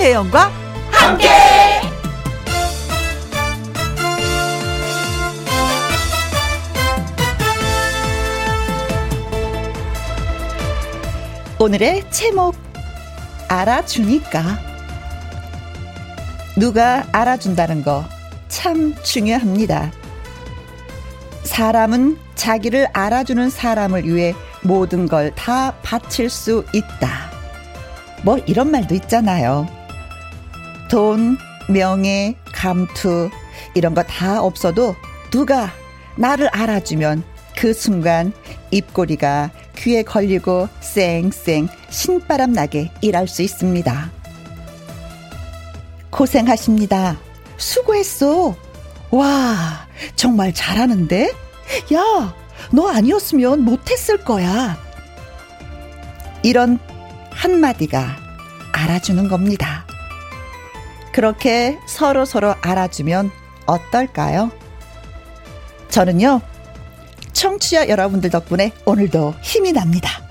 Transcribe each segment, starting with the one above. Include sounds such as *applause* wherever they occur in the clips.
김혜영과 함께. 오늘의 제목 알아주니까 누가 알아준다는 거 참 중요합니다. 사람은 자기를 알아주는 사람을 위해 모든 걸 다 바칠 수 있다. 뭐 이런 말도 있잖아요. 돈, 명예, 감투 이런 거 다 없어도 누가 나를 알아주면 그 순간 입꼬리가 귀에 걸리고 쌩쌩 신바람 나게 일할 수 있습니다. 고생하십니다. 수고했어. 와, 정말 잘하는데? 야, 너 아니었으면 못했을 거야. 이런 한마디가 알아주는 겁니다. 그렇게 서로 서로 알아주면 어떨까요? 저는요, 청취자 여러분들 덕분에 오늘도 힘이 납니다.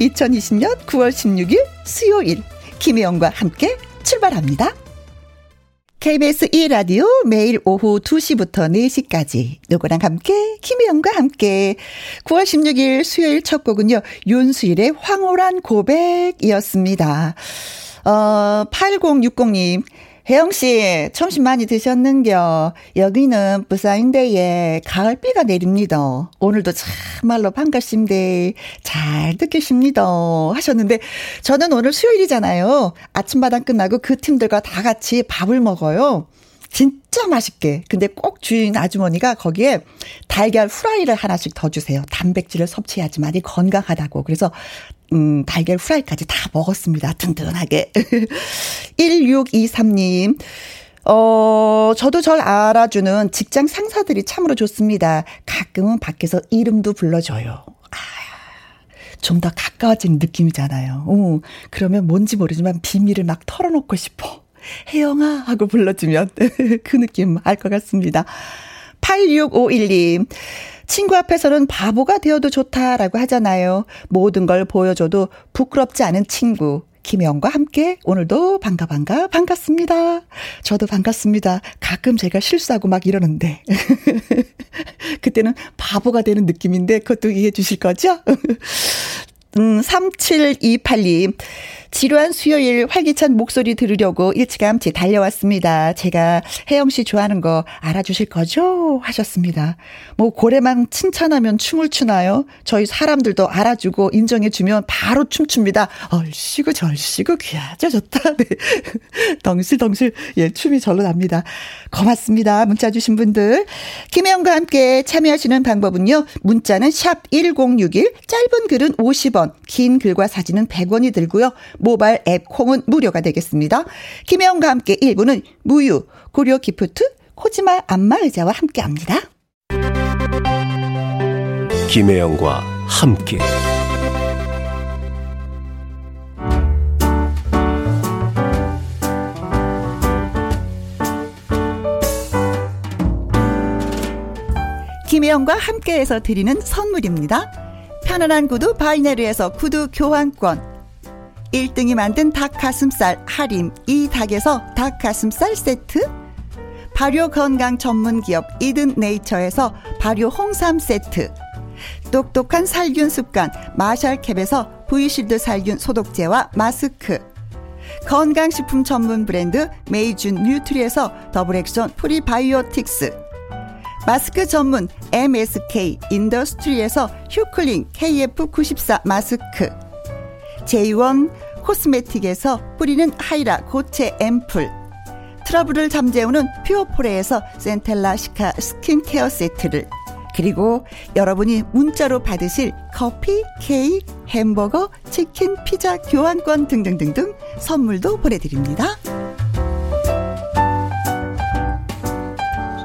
2020년 9월 16일 수요일 김혜영과 함께 출발합니다. KBS 1라디오 매일 오후 2시부터 4시까지 누구랑 함께 김혜영과 함께 9월 16일 수요일 첫 곡은요. 윤수일의 황홀한 고백이었습니다. 어 8060님 혜영 씨, 점심 많이 드셨는겨? 여기는 부산인데, 예, 가을비가 내립니다. 오늘도 참말로 반갑습니다. 잘 듣겠습니다. 하셨는데, 저는 오늘 수요일이잖아요. 아침마당 끝나고 그 팀들과 다 같이 밥을 먹어요. 진짜 맛있게. 근데 꼭 주인 아주머니가 거기에 달걀 후라이를 하나씩 더 주세요. 단백질을 섭취해야지만 이 건강하다고. 그래서 음, 달걀 후라이까지 다 먹었습니다. 든든하게. *laughs* 1623님. 어, 저도 절 알아주는 직장 상사들이 참으로 좋습니다. 가끔은 밖에서 이름도 불러줘요. 아, 좀 더 가까워지는 느낌이잖아요. 어, 그러면 뭔지 모르지만 비밀을 막 털어놓고 싶어. 혜영아 하고 불러주면 *laughs* 그 느낌 알 것 같습니다. 8651님. 친구 앞에서는 바보가 되어도 좋다라고 하잖아요. 모든 걸 보여줘도 부끄럽지 않은 친구. 김영과 함께 오늘도 반가 반가 반갑습니다. 저도 반갑습니다. 가끔 제가 실수하고 막 이러는데 *laughs* 그때는 바보가 되는 느낌인데 그것도 이해해 주실 거죠? *laughs* 음 3728님 지루한 수요일 활기찬 목소리 들으려고 일찌감치 달려왔습니다. 제가 혜영 씨 좋아하는 거 알아주실 거죠? 하셨습니다. 뭐 고래만 칭찬하면 춤을 추나요? 저희 사람들도 알아주고 인정해주면 바로 춤춥니다. 얼씨구 절씨구 귀하죠 좋다. *laughs* 네. 덩실덩실 예 춤이 절로 납니다. 고맙습니다. 문자 주신 분들 김혜영과 함께 참여하시는 방법은요. 문자는 샵 1061 짧은 글은 50원 긴 글과 사진은 100원이 들고요. 모바일 앱 콩은 무료가 되겠습니다. 김혜영과 함께 1부는 무유, 고려 기프트, 코지마 안마의자와 함께 합니다. 김혜영과 함께 김혜영과 함께해서 드리는 선물입니다. 편안한 구두 바이네르에서 구두 교환권 1등이 만든 닭가슴살 할인 이 닭에서 닭가슴살 세트? 발효 건강 전문 기업 이든 네이처에서 발효 홍삼 세트. 똑똑한 살균 습관 마샬캡에서 브이실드 살균 소독제와 마스크. 건강식품 전문 브랜드 메이준 뉴트리에서 더블 액션 프리바이오틱스. 마스크 전문 MSK 인더스트리에서 휴클린 KF94 마스크 제이원 코스메틱에서 뿌리는 하이라 고체 앰플 트러블을 잠재우는 퓨어포레에서 센텔라 시카 스킨케어 세트를 그리고 여러분이 문자로 받으실 커피, 케이크, 햄버거, 치킨, 피자, 교환권 등등등등 선물도 보내드립니다.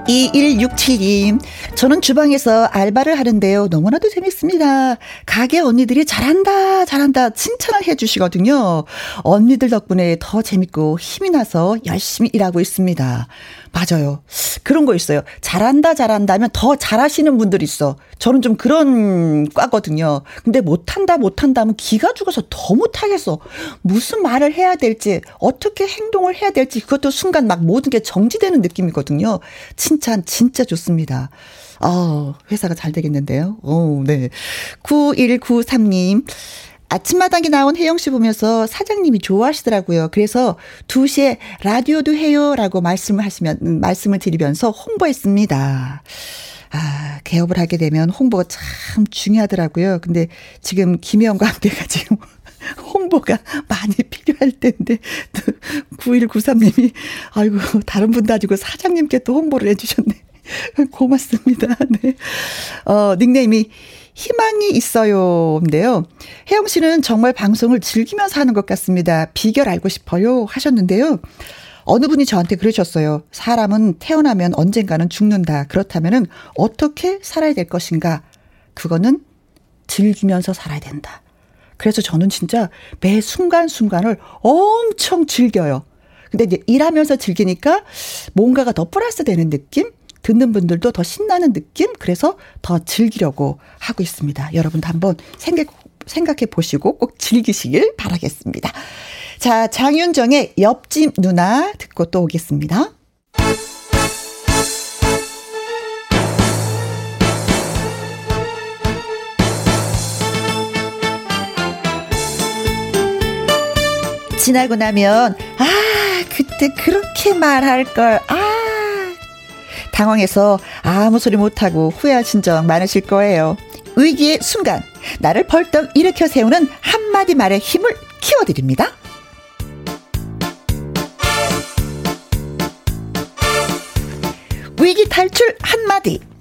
2167님, 저는 주방에서 알바를 하는데요. 너무나도 재밌습니다. 가게 언니들이 잘한다, 잘한다 칭찬을 해주시거든요. 언니들 덕분에 더 재밌고 힘이 나서 열심히 일하고 있습니다. 맞아요. 그런 거 있어요. 잘한다, 잘한다 하면 더 잘하시는 분들 있어. 저는 좀 그런 과거든요. 근데 못한다, 못한다 하면 기가 죽어서 더 못하겠어. 무슨 말을 해야 될지, 어떻게 행동을 해야 될지, 그것도 순간 막 모든 게 정지되는 느낌이거든요. 칭찬 진짜 좋습니다. 아, 회사가 잘 되겠는데요. 오, 네. 9193님. 아침마당에 나온 혜영 씨 보면서 사장님이 좋아하시더라고요. 그래서 2시에 라디오도 해요라고 말씀을 하시면 말씀을 드리면서 홍보했습니다. 아, 개업을 하게 되면 홍보가 참 중요하더라고요. 근데 지금 김혜영과 함께가 지금 *laughs* 홍보가 많이 필요할 텐데 9193님이 아이고 다른 분도 아니고 사장님께 또 홍보를 해주셨네. *laughs* 고맙습니다. 네. 어 닉네임이 희망이 있어요인데요. 혜영 씨는 정말 방송을 즐기면서 하는 것 같습니다. 비결 알고 싶어요 하셨는데요. 어느 분이 저한테 그러셨어요. 사람은 태어나면 언젠가는 죽는다. 그렇다면은 어떻게 살아야 될 것인가? 그거는 즐기면서 살아야 된다. 그래서 저는 진짜 매 순간순간을 엄청 즐겨요. 근데 이제 일하면서 즐기니까 뭔가가 더 플러스 되는 느낌? 듣는 분들도 더 신나는 느낌? 그래서 더 즐기려고 하고 있습니다. 여러분도 한번 생각, 생각해 보시고 꼭 즐기시길 바라겠습니다. 자, 장윤정의 옆집 누나 듣고 또 오겠습니다. 지나고 나면, 아, 그때 그렇게 말할 걸, 아, 당황해서 아무 소리 못하고 후회하신 적 많으실 거예요. 위기의 순간, 나를 벌떡 일으켜 세우는 한마디 말의 힘을 키워드립니다. 위기 탈출 한마디.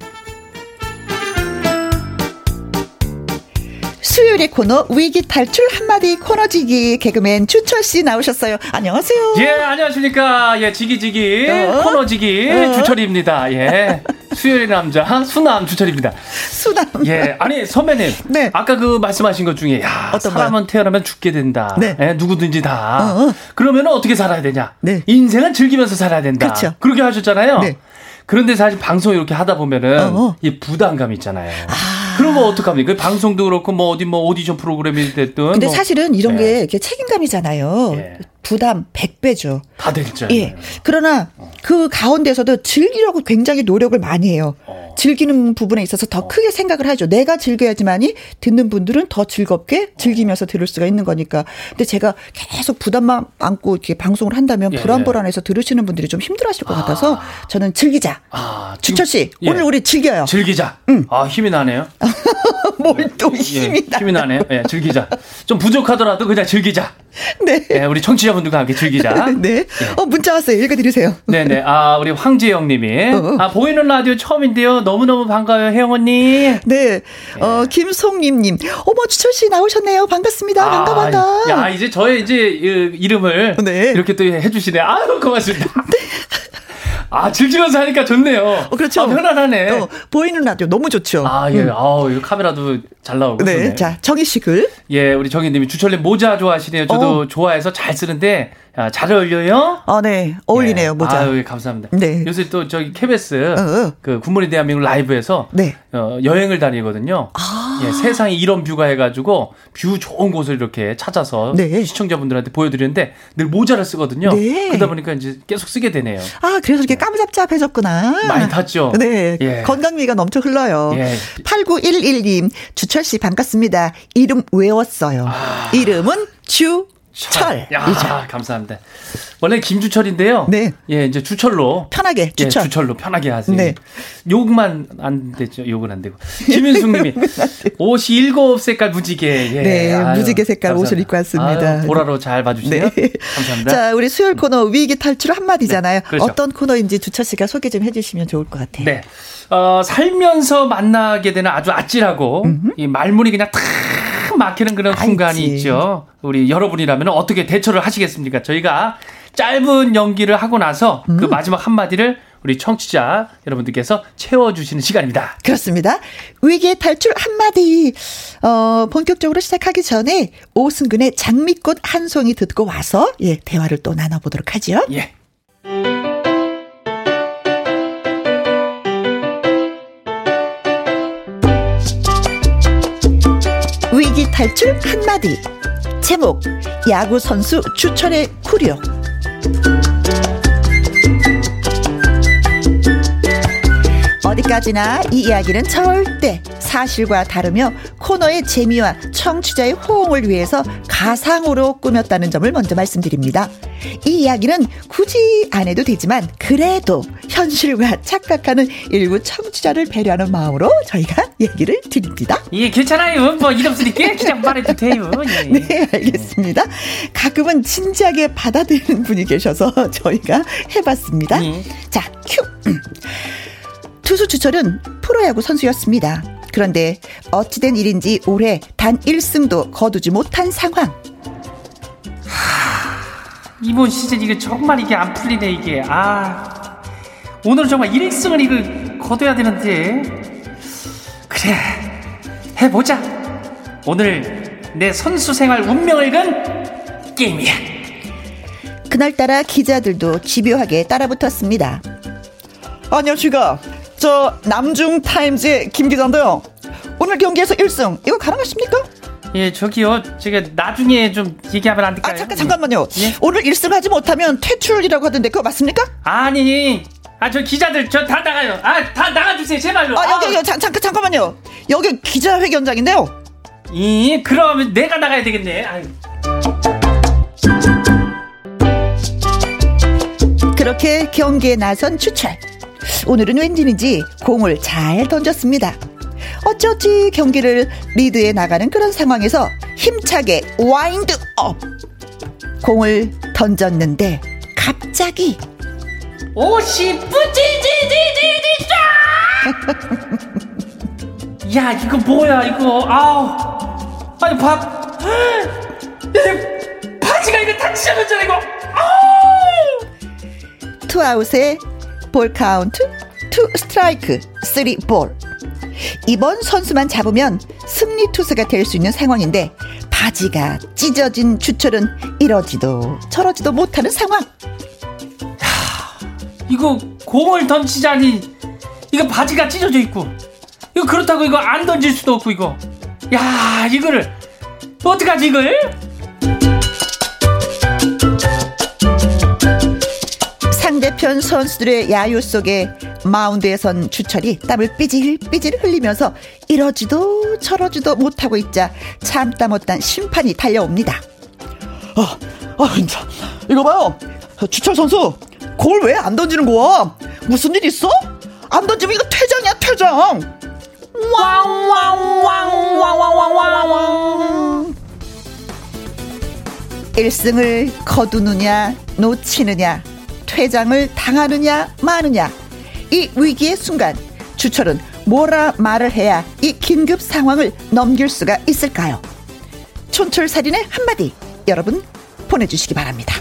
수요일의 코너 위기 탈출 한마디 코너지기 개그맨 주철 씨 나오셨어요. 안녕하세요. 예, 안녕하십니까. 예, 지기지기 어? 코너지기 어? 주철입니다. 예. *laughs* 수요일의 남자 수남 주철입니다. 수남. 예, 아니 선배님. 네. 아까 그 말씀하신 것 중에 야 어떤 사람은? 태어나면 죽게 된다. 네. 예, 누구든지 다. 어, 어. 그러면 어떻게 살아야 되냐? 네. 인생은 즐기면서 살아야 된다. 그렇죠. 그렇게 하셨잖아요. 네. 그런데 사실 방송 이렇게 하다 보면은 어, 어. 이 부담감 있잖아요. 아. 그런 거 어떡합니까? 그 방송도 그렇고 뭐 어디 뭐 오디션 프로그램이 됐든. 근데 뭐. 사실은 이런 네. 게 책임감이잖아요. 네. 부담 100배죠. 다 됐죠. 예. 그러나 그 가운데서도 즐기려고 굉장히 노력을 많이 해요. 어. 즐기는 부분에 있어서 더 어. 크게 생각을 하죠. 내가 즐겨야지만이 듣는 분들은 더 즐겁게 즐기면서 들을 수가 있는 거니까. 근데 제가 계속 부담만 안고 이렇게 방송을 한다면 예. 불안불안해서 들으시는 분들이 좀 힘들어하실 것 아. 같아서 저는 즐기자. 아, 주철 씨, 예. 오늘 우리 즐겨요. 즐기자. 응. 아, 힘이 나네요. *laughs* 뭘또 예, 힘이 나. 힘이 나네요. 예, 즐기자. 좀 부족하더라도 그냥 즐기자. 네. 네. 우리 청취자분들과 함께 즐기자. *laughs* 네. 네. 어, 문자 왔어요. 읽어드리세요. 네네. 아, 우리 황지영 님이. 어, 어. 아, 보이는 라디오 처음인데요. 너무너무 반가워요, 혜영 언니. 네. 어, 네. 김송림 님. 어머, 주철 씨 나오셨네요. 반갑습니다. 아, 반가, 반가. 야, 이제 저의 이제 이름을. 네. 이렇게 또 해주시네. 아유, 고맙습니다. 네. *laughs* 아, 즐기면서 하니까 좋네요. 어, 그렇죠. 아, 편안하네. 어, 보이는 라디오 너무 좋죠. 아, 예. 음. 아, 이 카메라도 잘 나오고. 네. 좋네. 자, 정희 씨 글. 예, 우리 정희 님이 주철님 모자 좋아하시네요. 저도 어. 좋아해서 잘 쓰는데 아, 잘 어울려요? 아, 네. 어울리네요, 예. 모자. 아유, 감사합니다. 네. 요새 또 저기 KBS 어, 어. 그 굿모닝 대한민국 라이브에서 네. 어, 여행을 다니거든요. 아. 예, 세상에 이런 view가 해가지고 view 좋은 곳을 이렇게 찾아서 네. 시청자분들한테 보여드리는데 늘 모자를 쓰거든요. 네. 그러다 보니까 이제 계속 쓰게 되네요. 아, 그래서 이렇게 까무잡잡해졌구나. 많이 탔죠. 네. 예. 건강미가 넘쳐 흘러요. 예. 8911님, 주철 씨 반갑습니다. 이름 외웠어요. 아. 이름은 주 철. 야, 감사합니다. 원래 김주철인데요. 네. 예, 이제 주철로 편하게 예, 주철. 예, 주철로 편하게 하세요. 네. 욕만 안 되죠. 욕은 안 되고. 김윤숙 님이 *laughs* 옷이 일곱 색깔 무지개. 예. 네, 아유, 무지개 색깔 감사합니다. 옷을 입고 왔습니다. 아유, 보라로 잘 봐 주세요. 네. 감사합니다. 자, 우리 수요일 코너 위기 탈출 한마디잖아요. 네, 그렇죠. 어떤 코너인지 주철 씨가 소개 좀 해 주시면 좋을 것 같아요. 네. 어, 살면서 만나게 되는 아주 아찔하고 음흠. 이 말문이 그냥 탁 막히는 그런 순간이 있지. 있죠. 우리 여러분이라면 어떻게 대처를 하시겠습니까? 저희가 짧은 연기를 하고 나서 그 음. 그 마지막 한마디를 우리 청취자 여러분들께서 채워주시는 시간입니다. 그렇습니다. 위기의 탈출 한마디. 어, 본격적으로 시작하기 전에 오승근의 장미꽃 한 송이 듣고 와서 예, 대화를 또 나눠보도록 하죠. 예. 위기 탈출 한마디. 제목 야구 선수 추천의 쿠려. 어디까지나 이 이야기는 절대 사실과 다르며 코너의 재미와 청취자의 호응을 위해서 가상으로 꾸몄다는 점을 먼저 말씀드립니다. 이 이야기는 굳이 안 해도 되지만 그래도 현실과 착각하는 일부 청취자를 배려하는 마음으로 저희가 얘기를 드립니다. 예, 괜찮아요. 뭐일 없으니까 그냥 말해도 돼요. *laughs* 예. 네, 알겠습니다. 가끔은 진지하게 받아들이는 분이 계셔서 저희가 해봤습니다. 예. 자, 큐. 투수 주철은 프로야구 선수였습니다. 그런데 어찌된 일인지 올해 단 1승도 거두지 못한 상황. 하, 이번 시즌 이게 정말 이게 안 풀리네 이게. 아 오늘 정말 1승을 이거 거둬야 되는데. 그래 해보자. 오늘 내 선수 생활 운명을 건 게임이야. 그날따라 기자들도 집요하게 따라붙었습니다. 안녕하십니까. 저 남중 타임즈의 김 기자인데요. 오늘 경기에서 1승 이거 가능하십니까? 예, 저기요. 제가 나중에 좀 얘기하면 안 될까요? 아, 잠깐 잠깐만요. 예? 오늘 1승 하지 못하면 퇴출이라고 하던데 그거 맞습니까? 아니. 아, 저 기자들 저 다 나가요. 아, 다 나가 주세요. 제발로. 아, 여기 여기 잠깐 잠깐만요. 여기 기자회견장인데요. 이, 그럼 내가 나가야 되겠네. 아유. 그렇게 경기에 나선 추철. 오늘은 왠지인지 공을 잘 던졌습니다. 어쩌지 경기를 리드해 나가는 그런 상황에서 힘차게 와인드 업 공을 던졌는데 갑자기 오시 뿌지지지지지 야 이거 뭐야 이거 아우 아니 밥 바지가 이거 다 찢어졌잖아 이거 아우 two 아웃에 볼 카운트, two 스트라이크, three 볼. 이번 선수만 잡으면 승리 투수가 될 수 있는 상황인데 바지가 찢어진 주철은 이러지도 저러지도 못하는 상황. 야, 이거 공을 던지자니 이거 바지가 찢어져 있고 이거 그렇다고 이거 안 던질 수도 없고 이거 야 이거를 어떡하지 이걸? 상대편 선수들의 야유 속에 마운드에 선 주철이 땀을 삐질삐질 흘리면서 이러지도 저러지도 못하고 있자 참다 못한 심판이 달려옵니다. 아, 아, 진짜. 이거 봐요. 주철 선수, 골 왜 안 던지는 거야? 무슨 일 있어? 안 던지면 이거 퇴장이야, 퇴장! 왕왕왕왕왕왕왕왕왕 1승을 거두느냐, 놓치느냐, 퇴장을 당하느냐 마느냐 이 위기의 순간 주철은 뭐라 말을 해야 이 긴급 상황을 넘길 수가 있을까요? 촌철살인의 한마디 여러분 보내주시기 바랍니다.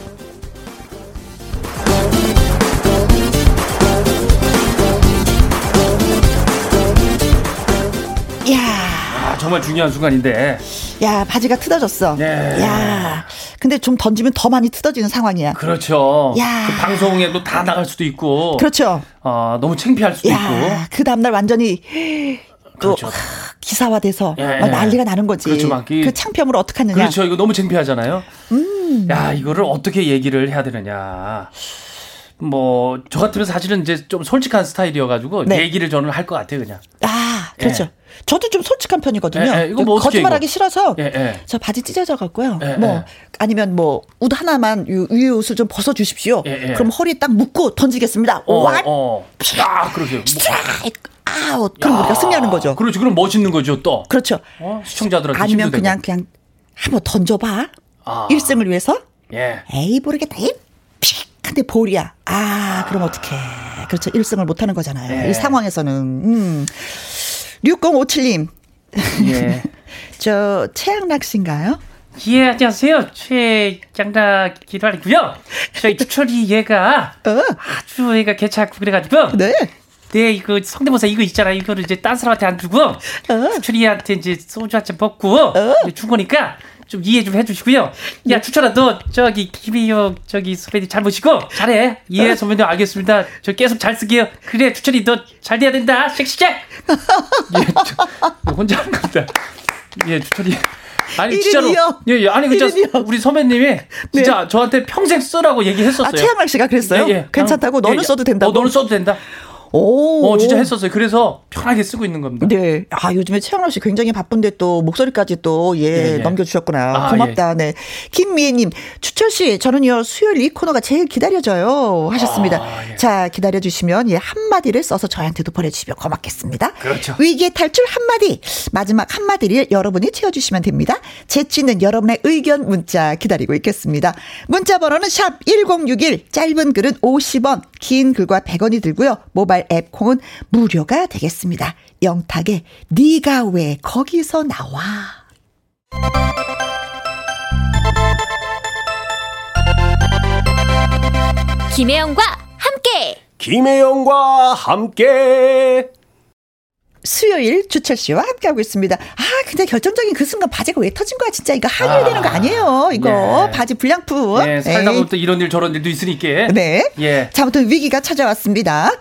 야 아, 정말 중요한 순간인데. 야 바지가 뜯어졌어. 예. 야 근데 좀 던지면 더 많이 뜯어지는 상황이야. 그렇죠. 야. 그 방송에도 다 나갈 수도 있고. 그렇죠. 어, 너무 창피할 수도 야. 있고. 그 다음날 완전히 또 그렇죠. 기사화돼서 예, 막 난리가 나는 거지. 그렇죠. 그 창피함을 어떡하느냐. 그렇죠. 이거 너무 창피하잖아요. 음. 야, 이거를 어떻게 얘기를 해야 되느냐. 뭐, 저 같으면 사실은 이제 좀 솔직한 스타일이어가지고, 네. 얘기를 저는 할 것 같아요, 그냥. 아, 그렇죠. 예. 저도 좀 솔직한 편이거든요. 예, 예. 이거 뭐 거짓말하기 싫어서 예, 예, 저 바지 찢어져 갖고요. 예, 뭐 예. 아니면 뭐 옷 하나만 위에 옷을 좀 벗어 주십시오. 그럼 허리 딱 묶고 던지겠습니다. 어, 왓? 어. 아, 그러세요. 아웃. 그럼 야, 우리가 승리하는 거죠. 그렇죠. 그럼 멋있는 거죠, 또. 그렇죠. 어? 시청자들한테 아니면 그냥 되고. 그냥 한번 던져 봐. 아. 1승을 위해서? 예. 에이, 모르겠다. 이 픽! 근데 볼이야. 아, 그럼 어떡해. 그렇죠. 1승을 못 하는 거잖아요. 이 상황에서는. 음. 6057님. 예. *laughs* 저 최양락 씨인가요? 예, 안녕하세요. 최장다 기도하고요. 저희 주철이 얘가 어. 아주 얘가 괜찮고 그래가지고. 네. 네, 이거 성대모사 이거 있잖아. 이거를 이제 딴 사람한테 안 주고 어. 주철이한테 이제 소주 한 잔 먹고 어. 준 거니까 좀 이해 좀 해주시고요. 야, 네. 추천아, 너 저기 김희영 저기 선배님 잘 보시고 잘해. 예, 선배님 알겠습니다. 저 계속 잘 쓸게요. 그래, 추천이 너 잘 돼야 된다. 섹시잭. *laughs* 예, 저, 혼자 하는 겁니다. 예, 추천이. 아니 진짜로 예, 예. 아니 진짜 우리 선배님이 진짜 네. 저한테 평생 쓰라고 얘기했었어요. 아, 최양락 씨가 그랬어요. 예, 예. 괜찮다고 예, 너는 예. 써도 된다고. 어, 너는 써도 된다. 오. 어, 진짜 했었어요. 그래서 편하게 쓰고 있는 겁니다. 네. 아, 요즘에 최양락 씨 굉장히 바쁜데 또 목소리까지 또, 예, 예, 예. 넘겨주셨구나. 아, 고맙다. 예. 네. 김미애님, 추철 씨, 저는요, 수요일 이 코너가 제일 기다려져요. 하셨습니다. 아, 예. 자, 기다려주시면, 예, 한마디를 써서 저한테도 보내주시면 고맙겠습니다. 그렇죠. 위기의 탈출 한마디. 마지막 한마디를 여러분이 채워주시면 됩니다. 재치는 여러분의 의견 문자 기다리고 있겠습니다. 문자 번호는 샵 1061, 짧은 글은 50원, 긴 글과 100원이 들고요. 모바일 모바일 앱 콩은 무료가 되겠습니다. 영탁의 네가 왜 거기서 나와. 김혜영과 함께. 김혜영과 함께. 수요일 주철 씨와 함께하고 있습니다. 아, 근데 결정적인 그 순간 바지가 왜 터진 거야, 진짜. 이거 한일 되는 거 아, 아니에요, 이거. 네. 바지 불량품. 네, 살다 보면 또 이런 일 저런 일도 있으니까. 네. 예. 자, 아무튼 위기가 찾아왔습니다.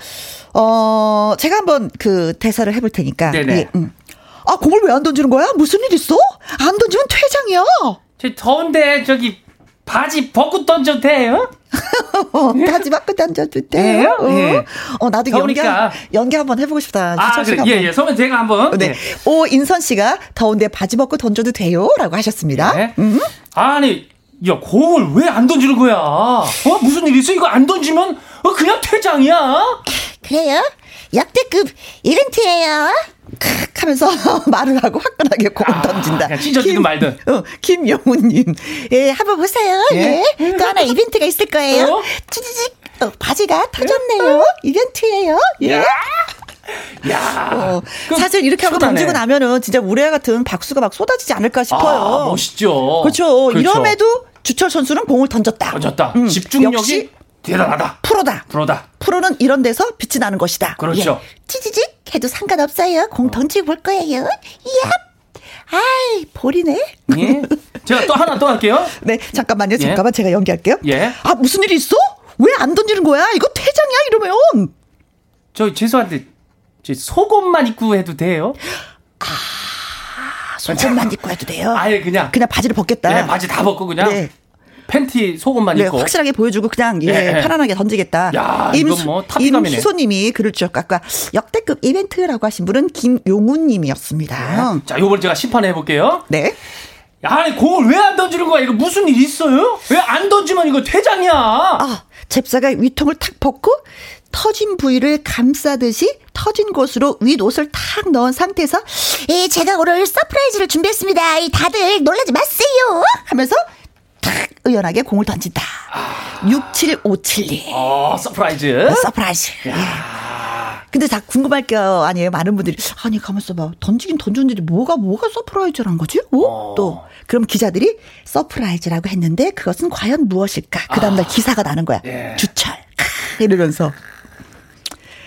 어, 제가 한번 그 대사를 해볼 테니까. 네네. 예, 음. 아, 공을 왜 안 던지는 거야? 무슨 일 있어? 안 던지면 퇴장이야. 저 더운데 저기 바지 벗고 던져도 돼요? *laughs* 바지 벗고 던져도 돼요? 어, 예. 어 나도 연기, 연기 한번 해보고 싶다. 아, 그래. 예, 예. 선배 제가 한번. 네. 네. 오 인선 씨가 더운데 바지 벗고 던져도 돼요? 라고 하셨습니다. 네. 음. 아니, 야, 공을 왜 안 던지는 거야? 어? 무슨 일 있어? 이거 안 던지면 어, 그냥 퇴장이야? 그래요? 역대급 이벤트예요. 칵 하면서 *laughs* 말을 하고 화끈하게 공을 아, 던진다. 찢어지든 말든. 어, 김영훈님. 예, 한번 보세요. 예. 예. 또 하나 이벤트가 있을 거예요. 어? 찌찌직. 어, 바지가 터졌네요. 이벤트예요. 예. 야, 어, 사실 이렇게 하고 쏟아내. 던지고 나면은 진짜 우레 같은 박수가 막 쏟아지지 않을까 싶어요. 아, 멋있죠. 그렇죠. 그렇죠. 이럼에도 주철 선수는 공을 던졌다. 던졌다. 음, 집중력이 대단하다. 프로다. 프로다. 프로는 이런 데서 빛이 나는 것이다. 그렇죠. 예. 찌지직 해도 상관없어요. 공 어. 던지고 볼 거예요. 이야. 아이, 볼이네. 예. 제가 또 하나 또 할게요. *laughs* 네, 잠깐만요. 예. 잠깐만 제가 연기할게요. 예. 아, 무슨 일이 있어? 왜 안 던지는 거야? 이거 퇴장이야, 이러면. 저 죄송한데 저 속옷만 입고 해도 돼요? 아, 속옷만 입고 해도 돼요? 아예 그냥 그냥 바지를 벗겠다. 네, 바지 다 벗고 그냥. 네. 팬티 속옷만 네, 입고 확실하게 보여주고 그냥 예, 네. 편안하게 던지겠다. 야, 임수, 뭐 글을 주셨고 아까 역대급 이벤트라고 하신 분은 김용훈님이었습니다. 네. 자, 요번 제가 심판해 볼게요. 네. 아니 공을 왜 안 던지는 거야? 이거 무슨 일 있어요? 왜 안 던지면 이거 퇴장이야? 아, 잽싸게 위통을 탁 벗고 터진 부위를 감싸듯이 터진 곳으로 윗옷을 탁 넣은 상태에서 예, 제가 오늘 surprise를 준비했습니다. 다들 놀라지 마세요. 하면서 탁 의연하게 공을 던진다. 아. 67572. 어, surprise. 어, surprise. 야. 예. 근데 다 궁금할 거 아니에요. 많은 분들이 아니 가만 있어 봐. 던지긴 던졌는데 뭐가 뭐가 surprise란 거지? 어? 어. 또 그럼 기자들이 surprise라고 했는데 그것은 과연 무엇일까? 그 다음날 아. 기사가 나는 거야. 예. 주철. *laughs* 이러면서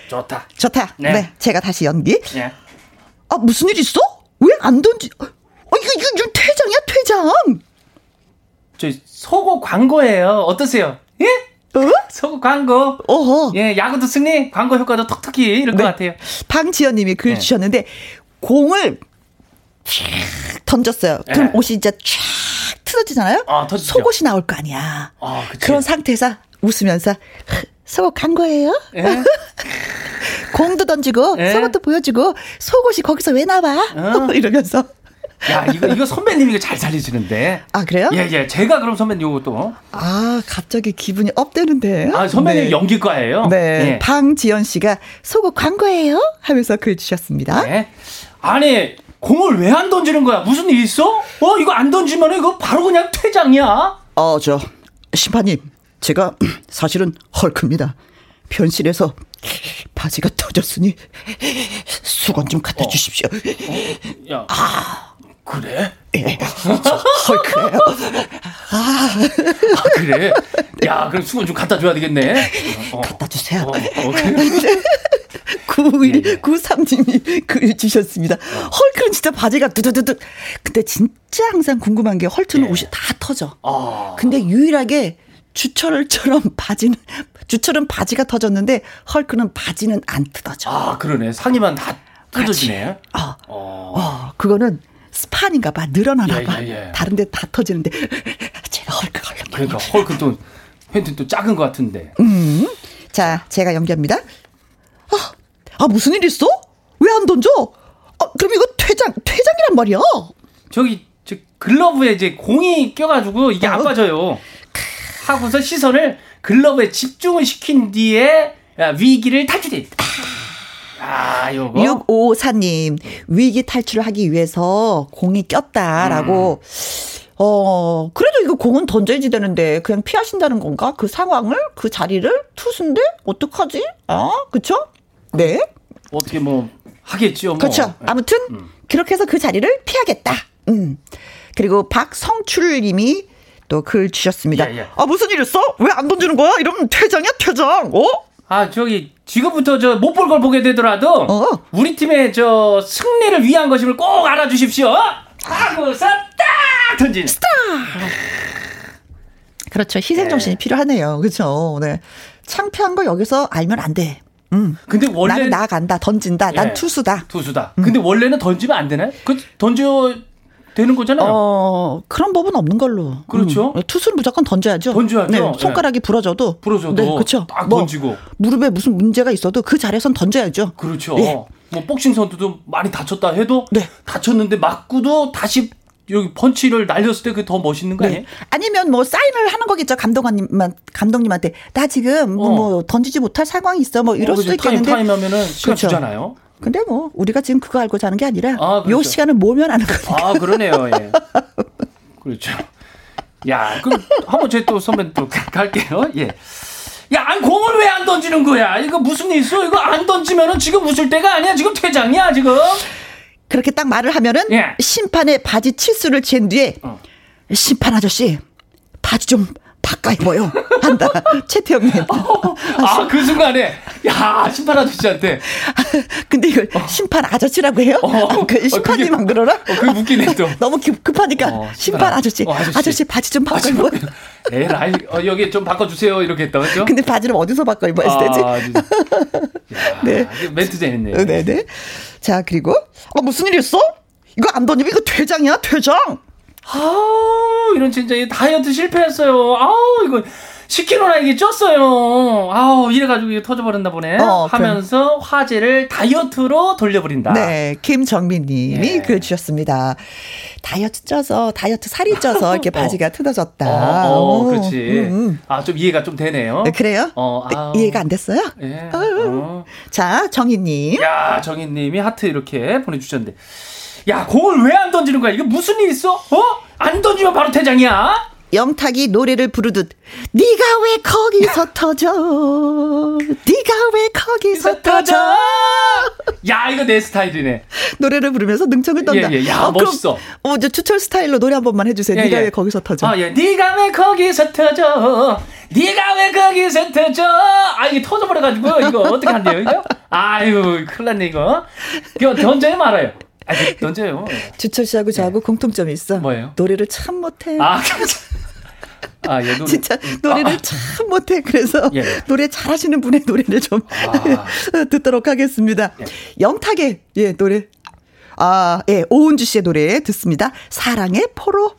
좋다. 좋다. 네. 네. 제가 다시 연기. 예. 아 무슨 일 있어? 왜 안 던지? 어 이거 이거, 이거 퇴장이야 퇴장. 저 속옷 광고예요. 어떠세요? 예? 어? 속옷 광고. 어허. 예, 야구도 승리, 광고 효과도 톡톡히 이럴 네. 것 같아요. 방지연님이 글 네. 주셨는데 공을 쫙 던졌어요. 그럼 네. 옷이 이제 쫙 틀어지잖아요. 아, 속옷이 나올 거 아니야. 아, 그런 상태에서 웃으면서 속옷 간 거예요? 예? *laughs* 공도 던지고 예? 속옷도 보여주고 속옷이 거기서 왜 나와? 어? *laughs* 이러면서 야, 이거, 이거 선배님이 이거 잘 살리시는데. 아, 그래요? 예, 예. 제가 그럼 선배님 이것도. 아, 갑자기 기분이 업되는데. 아, 선배님 네. 연기과예요? 네. 예. 방지연 씨가 속옷 광고예요? 하면서 글 주셨습니다. 네. 아니, 공을 왜 안 던지는 거야? 무슨 일 있어? 어, 이거 안 던지면 이거 바로 그냥 퇴장이야. 어, 저, 심판님. 제가 *clears throat* 사실은 헐크입니다. 변실에서 바지가 터졌으니 수건 좀 갖다 어. 주십시오. 어. 야. 아. 그래? 예. 헐크예요. 아. 아, 그래? 야, 그럼 수건 좀 갖다 줘야 되겠네. 어, 갖다 주세요. 어, 어, 9193님이 글 주셨습니다. 헐크는 진짜 바지가 두두두두. 근데 진짜 항상 궁금한 게 헐크는 예. 옷이 다 터져. 아. 근데 유일하게 주철처럼 *laughs* 바지는 주철은 바지가 터졌는데 헐크는 바지는 안 뜯어져. 아 그러네 상의만 다 뜯어지네. 어. 어. 어 그거는 스판인가 봐 늘어나나 예, 봐. 예, 예. 다른 데 다 터지는데 *laughs* 제가 헐크 걸려. 그러니까 헐크 또 팬티 또 작은 것 같은데. 음. 자 제가 연기합니다. 아, 아 무슨 일 있어? 왜 안 던져? 아, 그럼 이거 퇴장 퇴장이란 말이야. 저기 저 글러브에 이제 공이 껴가지고 이게 어? 안 빠져요. 하고서 시선을 글러브에 집중을 시킨 뒤에 위기를 탈출해. 아, 요거. 654님, 위기 탈출을 하기 위해서 공이 꼈다라고. 음. 어, 그래도 이거 공은 던져야지 되는데, 그냥 피하신다는 건가? 그 상황을? 그 자리를? 투수인데? 어떡하지? 아, 그쵸? 네. 어떻게 뭐, 하겠지요, 뭐. 그렇죠. 아무튼, 음. 그렇게 해서 그 자리를 피하겠다. 음. 그리고 박성출 님이 또 글 주셨습니다. 예, 예. 아 무슨 일 있어? 왜 안 던지는 거야? 이러면 퇴장이야 퇴장. 어? 아 저기 지금부터 저 못 볼 걸 보게 되더라도 어? 우리 팀의 저 승리를 위한 것임을 꼭 알아주십시오. 하고서 딱 던진. 스타. 그렇죠. 희생 정신이 네. 필요하네요. 그렇죠. 네. 창피한 거 여기서 알면 안 돼. 음. 근데 원래 나는 나간다, 던진다, 난 예. 투수다. 투수다. 음. 근데 원래는 던지면 안 되나요? 그 던져 되는 거잖아요. 어, 그런 법은 없는 걸로. 그렇죠. 음. 투수는 무조건 던져야죠. 던져야죠. 네, 손가락이 부러져도. 부러져도. 네, 그렇죠. 딱 뭐, 던지고. 무릎에 무슨 문제가 있어도 그 자리에선 던져야죠. 그렇죠. 네. 뭐 복싱 선수도 많이 다쳤다 해도 네. 다쳤는데 맞고도 다시 여기 펀치를 날렸을 때 그게 더 멋있는 거 네. 아니에요? 네. 아니면 뭐 사인을 하는 거겠죠 감독님만 감독님한테 나 지금 뭐 어. 뭐 던지지 못할 상황이 있어 뭐 이럴 어, 수도 있겠는데 타임 타임 하면은 시간 그렇죠. 주잖아요. 근데 뭐 우리가 지금 그거 알고 자는 게 아니라 아, 그렇죠. 요 시간을 모면 하는 거니까. 아 그러네요. 예. *laughs* 그렇죠. 야, 그럼 한번 저희 또 선배 또 갈게요. 예. 야, 안 공을 왜 안 던지는 거야? 이거 무슨 일 있어? 이거 안 던지면은 지금 웃을 때가 아니야. 지금 퇴장이야, 지금. 그렇게 딱 말을 하면은 예. 심판의 바지 치수를 잰 뒤에 어. 심판 아저씨 바지 좀 바꿔 입어요. 한다. *laughs* 최태형님. *laughs* 아, 그 순간에, 야, 심판 아저씨한테. *laughs* 근데 이걸 어. 심판 아저씨라고 해요? 어, 그 심판님 안 그러나? 어, 그게 웃기네, 또. 너무 급하니까. 어, 심판, 아저씨. 어, 아저씨. 아저씨. 바지 좀 바꿔 입어요. 에라이, 어, 여기 좀 바꿔주세요. 이렇게 했다, 그죠? 근데 바지를 어디서 바꿔 입어야 아, 되지? 야, 네. 멘트 재밌네요. 네네. 네. 자, 그리고, 어, 무슨 일 있어? 이거 안 던지면 이거 퇴장이야, 퇴장! 아우, 이런 진짜 다이어트 실패했어요. 아우, 이거 10kg나 이게 쪘어요. 아우, 이래가지고 이게 터져버렸나 보네. 어, 하면서. 화제를 다이어트로 돌려버린다. 네, 김정민 님이 예. 글 주셨습니다. 다이어트 쪄서, 다이어트 살이 쪄서 이렇게 *laughs* 어. 바지가 뜯어졌다. 어, 어 그렇지. 음, 음. 아, 좀 이해가 좀 되네요. 네, 그래요? 어, 네, 이해가 안 됐어요? 예. 어. 자, 정희님. 야, 정희님이 하트 이렇게 보내주셨는데. 야, 공을 왜 안 던지는 거야? 이거 무슨 일 있어? 어? 안 던지면 바로 퇴장이야. 영탁이 노래를 부르듯 네가 왜 거기서 *laughs* 터져 네가 왜 거기서 *laughs* 터져 야 이거 내 스타일이네 노래를 부르면서 능청을 떤다 예, 예. 야 어, 멋있어 어, 이제 추철 스타일로 노래 한 번만 해주세요 예, 네가 예. 왜 거기서 터져 아, 예. 네가 왜 거기서 터져 네가 왜 거기서 터져 아 이게 터져버려가지고 이거 어떻게 한대요 이거 아유 큰일 났네 이거 이거 던져요 말아요 아, 던져요. 주철 씨하고 저하고 네. 공통점이 있어. 뭐예요? 노래를 참 못해. 아, *laughs* 아, 예, 노래. 진짜 노래를 아. 참 못해. 그래서 예. 노래 잘하시는 분의 노래를 좀 아. *laughs* 듣도록 하겠습니다. 예. 영탁의 예 노래. 아, 예, 오은주 씨의 노래 듣습니다. 사랑의 포로.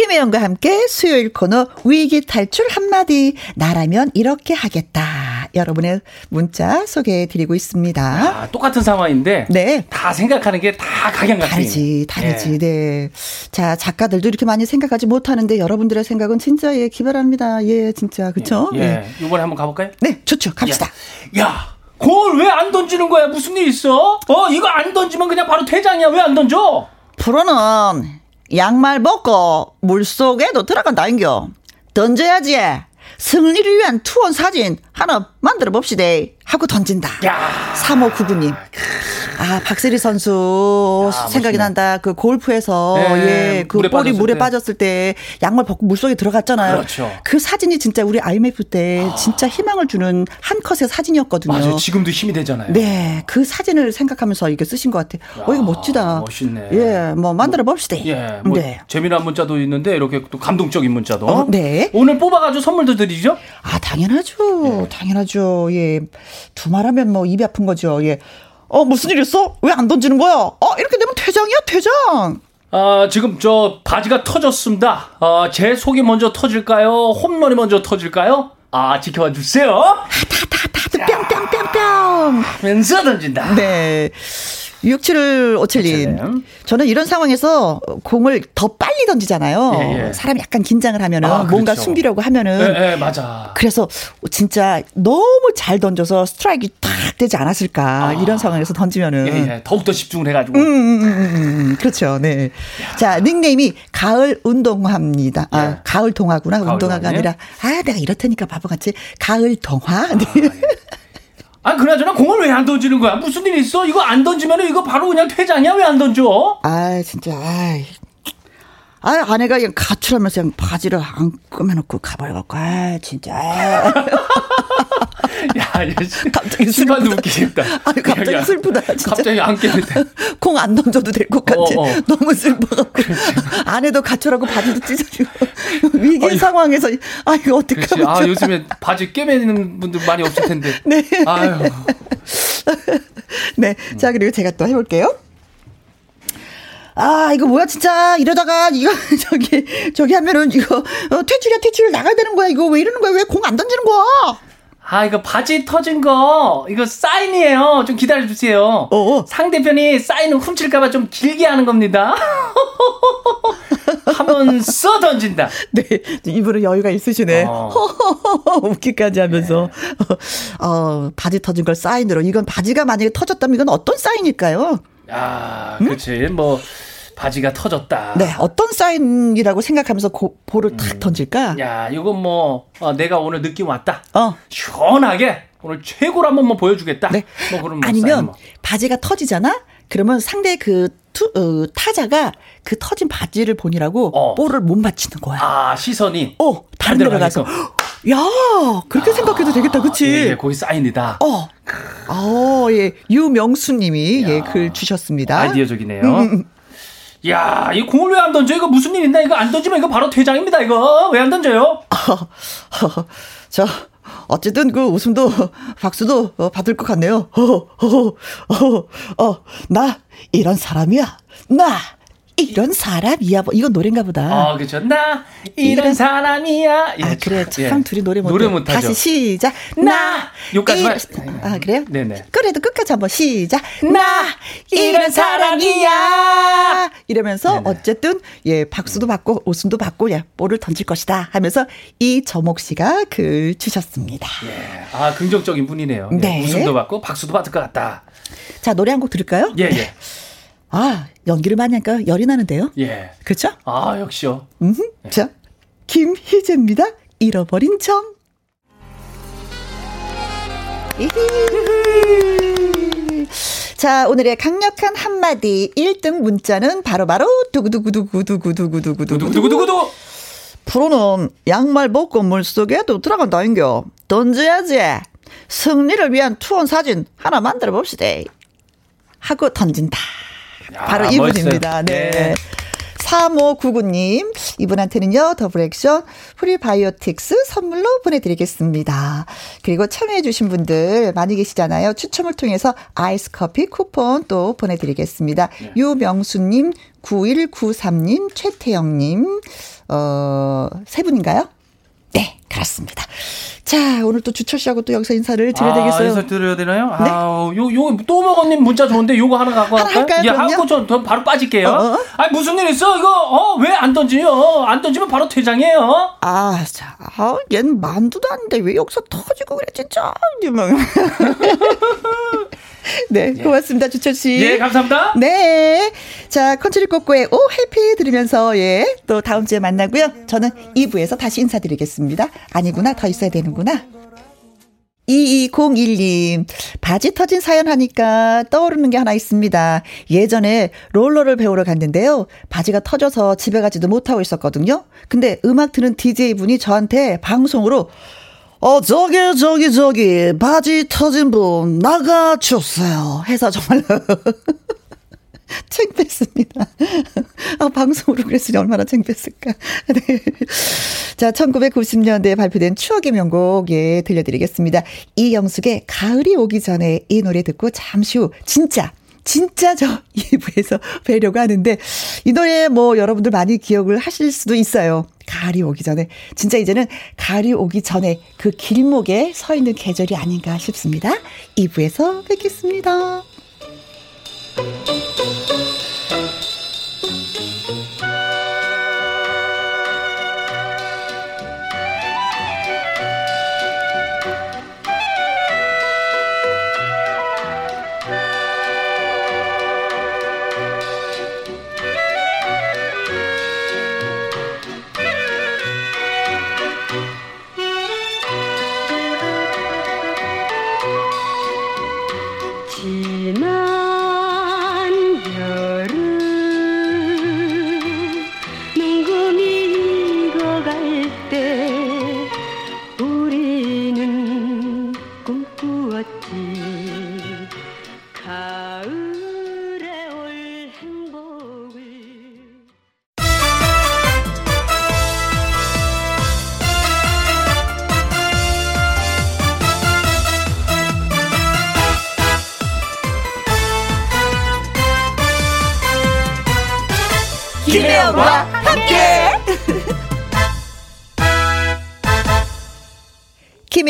김혜영과 함께 수요일 코너 위기 탈출 한마디. 나라면 이렇게 하겠다. 여러분의 문자 소개해 드리고 있습니다. 아, 똑같은 상황인데. 네. 다 생각하는 게 다 각양각색. 다르지, 다르지, 네. 네. 자, 작가들도 이렇게 많이 생각하지 못하는데 여러분들의 생각은 진짜 예, 기발합니다. 예, 진짜. 그쵸? 예. 예. 이번에 한번 가볼까요? 네, 좋죠. 갑시다. 야. 야. 골 왜 안 던지는 거야? 무슨 일 있어? 어, 이거 안 던지면 그냥 바로 퇴장이야. 왜 안 던져? 프로는 양말 벗고 물속에도 들어간다인겨. 던져야지. 승리를 위한 투원 사진 하나 만들어 봅시다. 하고 던진다. 야. 3599님. 아, 박세리 선수 야, 생각이 멋있네. 난다. 그 골프에서 네, 예, 그 물에 볼이 물에 때. 빠졌을 때 양말 벗고 물속에 들어갔잖아요. 그렇죠. 그 사진이 진짜 우리 IMF 때 아. 진짜 희망을 주는 한 컷의 사진이었거든요. 맞아요. 지금도 힘이 되잖아요. 네. 그 사진을 생각하면서 이게 쓰신 것 같아요. 어, 이거 멋지다. 멋있네. 예, 뭐 만들어 봅시다. 예. 뭐 네. 재미난 문자도 있는데 이렇게 또 감동적인 문자도. 어, 네. 오늘 뽑아 가지고 선물도 드리죠? 아, 당연하죠. 네. 당연하죠. 예. 두 말하면 뭐 입이 아픈 거죠. 예. 어, 무슨 일 있어? 왜 안 던지는 거야? 어, 이렇게 되면 퇴장이야, 퇴장. 아, 지금 저 바지가 터졌습니다. 아, 제 속이 먼저 터질까요? 홈런이 먼저 터질까요? 아, 지켜봐 주세요. 아, 다, 다, 다, 뿅뿅뿅뿅. 하면서 던진다. 네. 6757님. 저는 이런 상황에서 공을 더 빨리 던지잖아요. 예, 예. 사람이 약간 긴장을 하면은 아, 뭔가 그렇죠. 숨기려고 하면은. 예, 예, 맞아. 그래서 진짜 너무 잘 던져서 스트라이크 탁 되지 않았을까. 아, 이런 상황에서 던지면은. 예, 예. 더욱더 집중을 해가지고. 음, 음, 음, 음, 음. 그렇죠. 네. 야. 자, 닉네임이 가을 운동화입니다. 아, 예. 가을 동화구나. 가을 운동화가 동화네? 아니라. 아, 내가 이렇다니까 바보같이. 가을 동화. 아, 네. 예. 아, 그나저나 공을 왜 안 던지는 거야? 무슨 일 있어? 이거 안 던지면 이거 바로 그냥 퇴장이야? 왜 안 던져? 아, 진짜, 아이. 아, 아내가 그냥 가출하면서 그냥 바지를 안 꺼매놓고 가버려갖고, 아, 진짜. 아. 야, 갑자기 슬프다. 웃기겠다. 아니, 갑자기 슬프다. 진짜. 갑자기 안 깨는데. 공 안 던져도 될 것 같아. 어, 어. 너무 슬퍼갖고. 아내도 가출하고 바지도 찢어지고. 위기 어, 상황에서, 아, 이거 어떡하면. 아, 요즘에 바지 깨매는 분들 많이 없을 텐데. *laughs* 네. 아유. 네. 자, 그리고 제가 또 해볼게요. 아, 이거 뭐야, 진짜. 이러다가, 이거, *laughs* 저기, 저기 하면은, 이거, 어, 퇴출이야, 퇴출 나가야 되는 거야. 이거 왜 이러는 거야? 왜 공 안 던지는 거야? 아, 이거 바지 터진 거, 이거 사인이에요. 좀 기다려주세요. 어어. 상대편이 사인을 훔칠까봐 좀 길게 하는 겁니다. *laughs* 하면서 던진다. 네, 이분은 여유가 있으시네. 어. *laughs* 웃기까지 하면서. 어. 어, 바지 터진 걸 사인으로. 이건 바지가 만약에 터졌다면 이건 어떤 사인일까요? 아, 그렇지. 음? 뭐. 바지가 터졌다. 네, 어떤 사인이라고 생각하면서 고, 볼을 음. 탁 던질까? 야, 이건 뭐 어, 내가 오늘 느낌 왔다. 어. 시원하게 오늘 최고로 한번 뭐 보여주겠다. 네. 뭐 그런 뭐 아니면 뭐. 바지가 터지잖아. 그러면 상대 그 투, 어, 타자가 그 터진 바지를 보느라고 어. 볼을 못 맞히는 거야. 아 시선이. 어 다른 데로 가서. *gasps* 야 그렇게 아, 생각해도 되겠다, 그치? 예, 예, 거기 사인이다. 어. 어, 예. 유명수님이 예, 글 주셨습니다. 아이디어적이네요. 음, 음, 음. 야, 이 공을 왜 안 던져? 이거 무슨 일 있나? 이거 안 던지면 이거 바로 퇴장입니다, 이거. 왜 안 던져요? *laughs* 저, 어쨌든 그 웃음도, 박수도 어, 받을 것 같네요. 어, 어, 어, 어, 나, 이런 사람이야. 나, 이런 사람이야. 뭐 이건 노래인가 보다. 아, 그렇죠. 나 이런, 사람이야. 아, 그래. 참 예. 둘이 노래 못 노래 못 하죠. 다시 시작. 나 여기까지만. 아, 그래요? 네, 네. 그래도 끝까지 한번 시작. 나 이런 사람이야. 이러면서 네네. 어쨌든 예, 박수도 받고 웃음도 받고 예, 볼을 던질 것이다 하면서 이저목 씨가 글 주셨습니다. 예. 아, 긍정적인 분이네요. 예, 네. 웃음도 받고 박수도 받을 것 같다. 자, 노래 한 곡 들을까요? 예, 네. 예. *laughs* 아, 연기를 많이 하니까 열이 나는데요? 예. 그렇죠? 아, 역시요. 음. 예. 자, 김희재입니다. 잃어버린 정. 자, 오늘의 강력한 한마디 1등 문자는 바로바로 두구두구두구두구두구두구두구두구두구 프로는 양말 벗고 물속에도 들어간다 인겨. 던져야지. 승리를 위한 투혼 사진 하나 만들어 봅시다. 하고 던진다. 바로 이분입니다. 네. 네. 3599님, 이분한테는요, 더블 액션 프리바이오틱스 선물로 보내드리겠습니다. 그리고 참여해주신 분들 많이 계시잖아요. 추첨을 통해서 아이스 커피 쿠폰 또 보내드리겠습니다. 네. 유명수님, 9193님, 최태영님, 어, 세 분인가요? 네, 그렇습니다. 자, 오늘 또 주철 씨하고 또 여기서 인사를 드려야 아, 되겠어요. 인사 드려야 되나요? 네? 아, 요, 요, 또 먹었님 문자 좋은데 요거 하나 갖고 갈까요? 예, 하고 저, 저 바로 빠질게요. 어, 어? 아니, 무슨 일 있어? 이거, 어, 왜 안 던지요? 안 던지면 바로 퇴장이에요. 아, 자, 아, 얜 만두도 아닌데 왜 여기서 터지고 그래, 진짜. *laughs* *laughs* 네, 예. 고맙습니다, 주철 씨. 예, 감사합니다. 네. 자, 컨트리 꼬꼬의 Oh Happy 들으면서 예, 또 다음 주에 만나고요. 저는 2부에서 다시 인사드리겠습니다. 아니구나, 더 있어야 되는구나. 2201님, 바지 터진 사연 하니까 떠오르는 게 하나 있습니다. 예전에 롤러를 배우러 갔는데요. 바지가 터져서 집에 가지도 못하고 있었거든요. 근데 음악 트는 DJ분이 저한테 방송으로 어, 저기, 저기, 저기, 바지 터진 분, 나가주세요. 해서 정말로. 챙뺐습니다. 아, 방송으로 그랬으니 얼마나 챙뺐을까. *laughs* 네. 자, 1990년대에 발표된 추억의 명곡, 예, 들려드리겠습니다. 이영숙의 가을이 오기 전에 이 노래 듣고 잠시 후, 진짜, 진짜 저 *laughs* 2부에서 뵈려고 하는데, 이 노래 뭐 여러분들 많이 기억을 하실 수도 있어요. 가을이 오기 전에. 진짜 이제는 가을이 오기 전에 그 길목에 서 있는 계절이 아닌가 싶습니다. 2부에서 뵙겠습니다.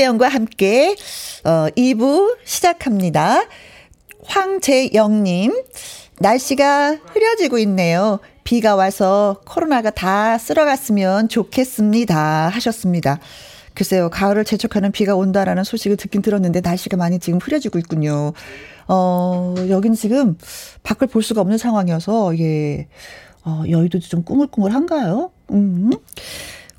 김혜영과 함께 어 2부 시작합니다. 황재영님, 날씨가 흐려지고 있네요. 비가 와서 코로나가 다 쓸어갔으면 좋겠습니다. 하셨습니다. 글쎄요, 가을을 재촉하는 비가 온다라는 소식을 듣긴 들었는데 날씨가 많이 지금 흐려지고 있군요. 어, 여긴 지금 밖을 볼 수가 없는 상황이어서, 이게, 어, 여의도도 좀 꾸물꾸물한가요? 음.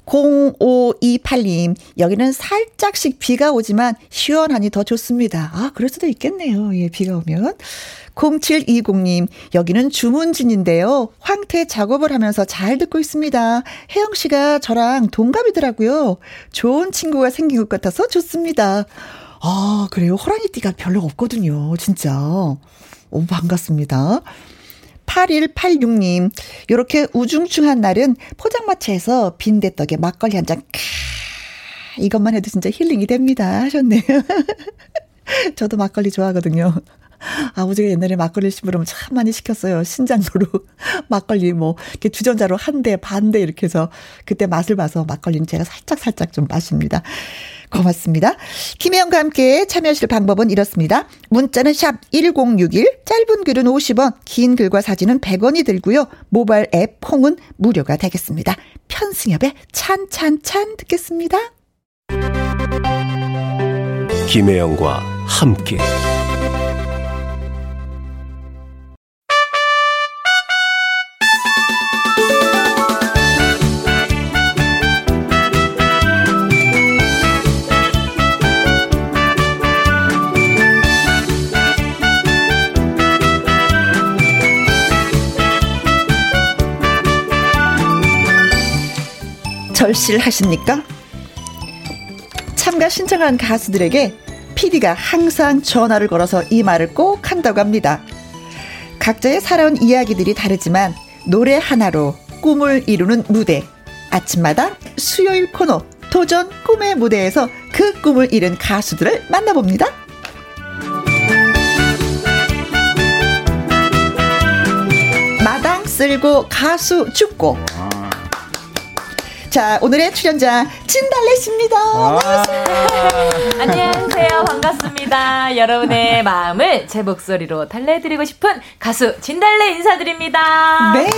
0528님, 여기는 살짝씩 비가 오지만 시원하니 더 좋습니다. 아, 그럴 수도 있겠네요. 예, 비가 오면. 0720님, 여기는 주문진인데요. 황태 작업을 하면서 잘 듣고 있습니다. 혜영 씨가 저랑 동갑이더라고요. 좋은 친구가 생긴 것 같아서 좋습니다. 아, 그래요. 호랑이띠가 별로 없거든요. 진짜. 오, 반갑습니다. 8186님, 요렇게 우중충한 날은 포장마차에서 빈대떡에 막걸리 한 잔, 캬, 이것만 해도 진짜 힐링이 됩니다. 하셨네요. *laughs* 저도 막걸리 좋아하거든요. 아버지가 옛날에 막걸리 심부름을 참 많이 시켰어요. 신장로로. *laughs* 막걸리 뭐, 이렇게 주전자로 한 대, 반 대 이렇게 해서 그때 맛을 봐서 막걸리는 제가 살짝살짝 살짝 좀 마십니다. 고맙습니다. 김혜영과 함께 참여하실 방법은 이렇습니다. 문자는 샵 1061, 짧은 글은 50원, 긴 글과 사진은 100원이 들고요. 모바일 앱 콩은 무료가 되겠습니다. 편승엽의 찬찬찬 듣겠습니다. 김혜영과 함께 절실하십니까? 참가 신청한 가수들에게 PD가 항상 전화를 걸어서 이 말을 꼭 한다고 합니다. 각자의 살아온 이야기들이 다르지만 노래 하나로 꿈을 이루는 무대. 아침마다 수요일 코너 도전 꿈의 무대에서 그 꿈을 이룬 가수들을 만나봅니다. 마당 쓸고 가수 죽고 자, 오늘의 출연자 진달래 씨입니다. 안녕하세요. 반갑습니다. 여러분의 *laughs* 마음을 제 목소리로 달래드리고 싶은 가수 진달래 인사드립니다. 네,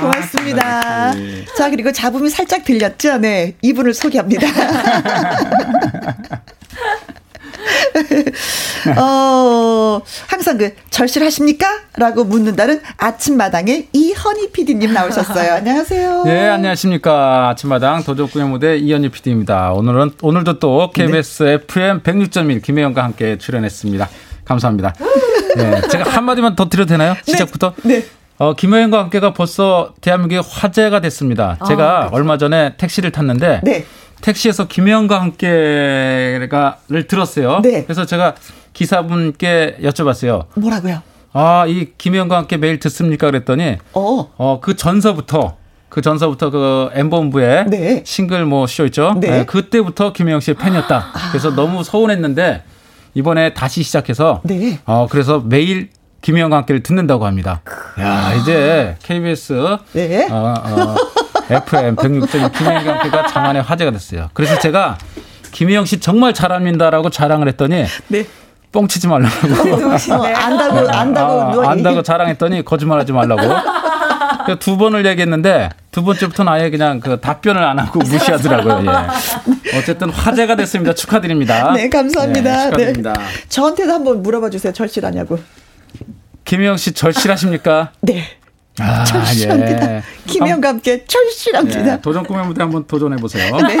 고맙습니다. 자, 그리고 잡음이 살짝 들렸죠? 네, 이분을 소개합니다. *laughs* *laughs* 어, 항상 그 절실하십니까? 라고 묻는다는 아침마당의 이현희 PD님 나오셨어요. *laughs* 안녕하세요. 네, 안녕하십니까. 아침마당 도적구의 무대 이현희 PD입니다. 오늘은, 오늘도 또 KBS 네. FM 106.1 김혜영과 함께 출연했습니다. 감사합니다. 네, 제가 한마디만 더 드려도 되나요? 네. 시작부터? 네. 네. 어, 김혜영과 함께가 벌써 대한민국의 화제가 됐습니다. 제가 아, 그렇죠. 얼마 전에 택시를 탔는데 네. 택시에서 김혜영과 함께가를 들었어요. 네. 그래서 제가 기사분께 여쭤봤어요. 뭐라고요? 아, 이 김혜영과 함께 매일 듣습니까? 그랬더니 어, 어 그 전서부터 그 전서부터 그 엠본부의 네. 싱글 뭐 쇼 있죠. 네. 네. 그때부터 김혜영 씨의 팬이었다. 아. 그래서 너무 서운했는데 이번에 다시 시작해서 네. 어 그래서 매일 김혜영과 함께를 듣는다고 합니다. 야 이제 KBS 네. 어, 어, FM 106.1 김혜영과 함께가 장안의 화제가 됐어요. 그래서 제가 김혜영 씨 정말 잘합니다라고 자랑을 했더니 네. 뻥치지 말라고. 네. *laughs* 안다고 안다고 아, 안다고 자랑했더니 거짓말하지 말라고. 두 번을 얘기했는데 두 번째부터는 아예 그냥 그 답변을 안 하고 무시하더라고요. 예. 어쨌든 화제가 됐습니다. 축하드립니다. 네, 감사합니다. 네, 축하드립니다. 네. 저한테도 한번 물어봐 주세요. 절실하냐고. 김혜영 씨 절실하십니까? *laughs* 네. 아, 절실합니다. 예. 김혜영과 함께 절실합니다. 예. 도전 꿈의 무대 한번 도전해 보세요. *laughs* 네.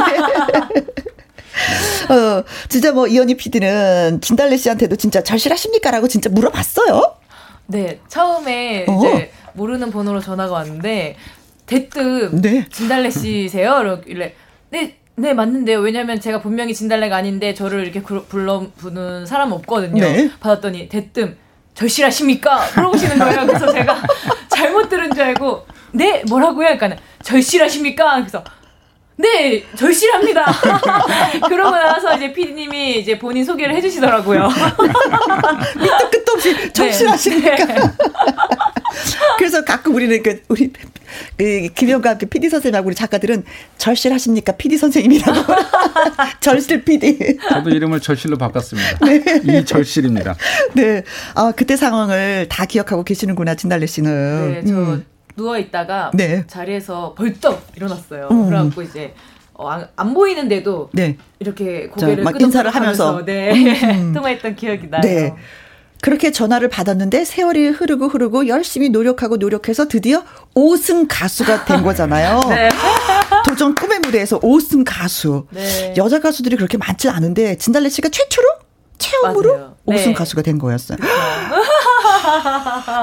어, 진짜 뭐 이현희 PD는 진달래 씨한테도 진짜 절실하십니까라고 진짜 물어봤어요. 네, 처음에 어. 이제 모르는 번호로 전화가 왔는데 대뜸 네. 진달래 씨세요? 이러길래 네. 네 맞는데요. 왜냐면 제가 분명히 진달래가 아닌데 저를 이렇게 불러 부는 사람 없거든요. 네. 받았더니 대뜸 절실하십니까? 물어보시는 거예요. 그래서 제가 *laughs* 잘못 들은 줄 알고 네 뭐라고요? 그러니까 절실하십니까? 그래서 네, 절실합니다. *laughs* 그러고 나서 이제 피디님이 이제 본인 소개를 해주시더라고요. *laughs* 밑도 끝도 없이 절실하십니까? 네. 네. 그래서 가끔 우리는 그 우리 그 김영과 함께 PD 선생님하고 우리 작가들은 절실하십니까? PD 선생님이라고. *laughs* 절실 PD. 저도 이름을 절실로 바꿨습니다. 네. 이 절실입니다. 네. 아, 그때 상황을 다 기억하고 계시는구나, 진달래 씨는. 네, 저 음. 누워 있다가 네. 자리에서 벌떡 일어났어요. 음. 그래갖고 이제 어, 안, 안, 보이는데도 네. 이렇게 고개를 막 인사를 하면서 네. 음. *laughs* 통화했던 기억이 나요. 네. 그렇게 전화를 받았는데 세월이 흐르고 흐르고 열심히 노력하고 노력해서 드디어 5승 가수가 된 거잖아요. 네. 도전 꿈의 무대에서 5승 가수. 네. 여자 가수들이 그렇게 많지 않은데 진달래 씨가 최초로 처음으로 맞아요. 5승 네. 가수가 된 거였어요.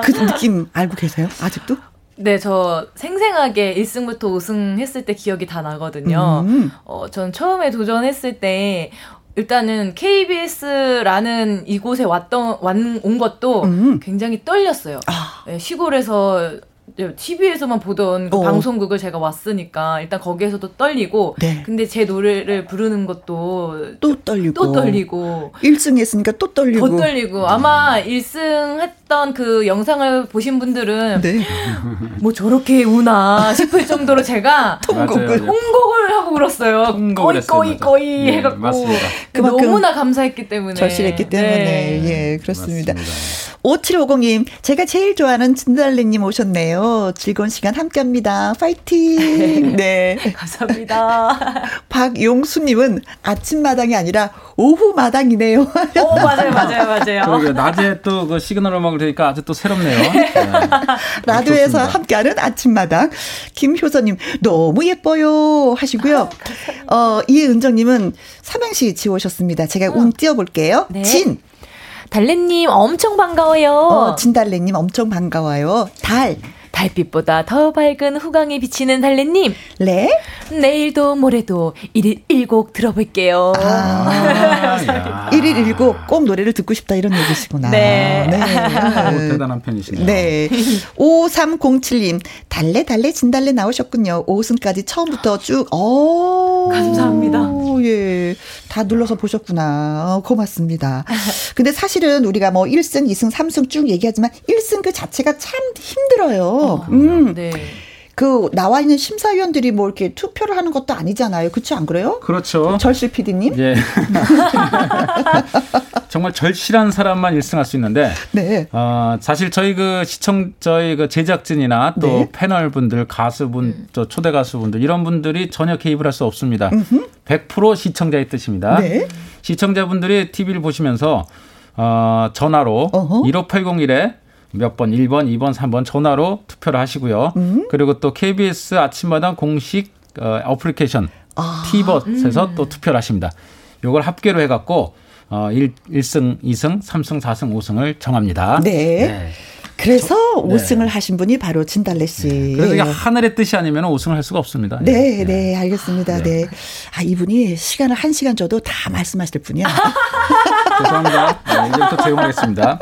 그 느낌 알고 계세요? 아직도? 네, 저 생생하게 1승부터 5승 했을 때 기억이 다 나거든요. 음. 어, 전 처음에 도전했을 때 일단은 KBS라는 이곳에 왔던 온 것도 음. 굉장히 떨렸어요. 아. 네, 시골에서 TV에서만 보던 그 어. 방송국을 제가 왔으니까 일단 거기에서도 떨리고 네. 근데 제 노래를 부르는 것도 또 떨리고 또 떨리고 1승 했으니까 또 떨리고 더 떨리고 아마 1승 했던 그 영상을 보신 분들은 네. 뭐 저렇게 우나 싶을 *laughs* 정도로 제가 통곡을 홍곡을 하고 울었어요. 거의 거의 거의 네, 해갖고 맞습니다. 너무나 감사했기 때문에 절실했기 때문에 네. 예 그렇습니다. 맞습니다. 5750님, 제가 제일 좋아하는 진달래님 오셨네요. 즐거운 시간 함께 합니다. 파이팅! *laughs* 네. 감사합니다. *laughs* 박용수님은 아침마당이 아니라 오후마당이네요. 오, 맞아요, 맞아요, 맞아요. 그러게, 낮에 또 그 시그널 음악을 들으니까 아주 또 새롭네요. 네. 라디오에서 함께하는 아침마당. 김효서님, 너무 예뻐요. 하시고요. 아, 어, 이은정님은 삼행시 지오셨습니다. 제가 어. 운 띄워볼게요. 네. 진. 달래님 엄청 반가워요. 어, 진달래님 엄청 반가워요. 달. 달빛보다 더 밝은 후광이 비치는 달래님. 네? 내일도 모레도 1일 1곡 들어볼게요. 아, 1일 1곡 꼭 노래를 듣고 싶다 이런 얘기시구나. 네. 네. 오, 대단한 편이시네요. 네. 5307님, 달래, 달래, 진달래 나오셨군요. 5승까지 처음부터 쭉, 어 감사합니다. 예. 다 눌러서 보셨구나. 어, 고맙습니다. *laughs* 근데 사실은 우리가 뭐 1승, 2승, 3승 쭉 얘기하지만 1승 그 자체가 참 힘들어요. 어, 음. 네. 그 나와 있는 심사위원들이 뭐 이렇게 투표를 하는 것도 아니잖아요. 그렇지 안 그래요? 그렇죠. 절실 PD님. 예. *laughs* 정말 절실한 사람만 1승할 수 있는데. 네. 어, 사실 저희 그 시청 저희 그 제작진이나 또 네. 패널 분들, 가수분, 음. 저 초대 가수분들 이런 분들이 전혀 개입을 할 수 없습니다. 음흠. 100% 시청자의 뜻입니다. 네. 시청자분들이 TV를 보시면서 어, 전화로 어허. 15801에 몇 번, 1번, 2번, 3번 전화로 투표를 하시고요. 음. 그리고 또 KBS 아침마당 공식 어, 어플리케이션 아. 티벗에서 음. 또 투표를 하십니다. 요걸 합계로 해갖고 어, 1, 1승, 2승, 3승, 4승, 5승을 정합니다. 네. 네. 그래서 저, 5승을 네. 하신 분이 바로 진달래 씨. 네. 그래서 예. 하늘의 뜻이 아니면 5승을 할 수가 없습니다. 네, 네, 네 알겠습니다. 아, 네. 아, 이분이 시간을 1시간 줘도 다 말씀하실 분이야. *laughs* 죄송합니다. 네, 이제부터 제공하겠습니다.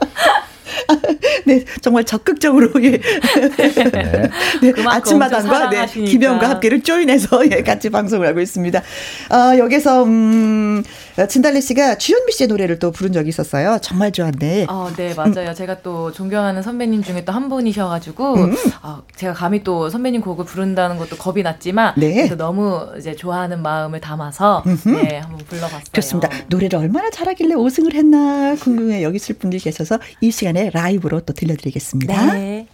*laughs* 네, 정말 적극적으로 예. 네. 네, 아침마당과 네, 김영과 함께를 조인해서 예, 같이 방송을 하고 있습니다. 어, 여기서 음, 진달래 씨가 주현미 씨의 노래를 또 부른 적이 있었어요. 정말 좋았네. 어, 네, 맞아요. 음. 제가 또 존경하는 선배님 중에 또 한 분이셔가지고 음. 어, 제가 감히 또 선배님 곡을 부른다는 것도 겁이 났지만 네. 너무 이제 좋아하는 마음을 담아서 네, 한번 불러봤어요. 그렇습니다. 노래를 얼마나 잘하길래 5승을 했나 궁금해 여기실 분들이 계셔서 이 시간에 라이브로 또 들려드리겠습니다. 네.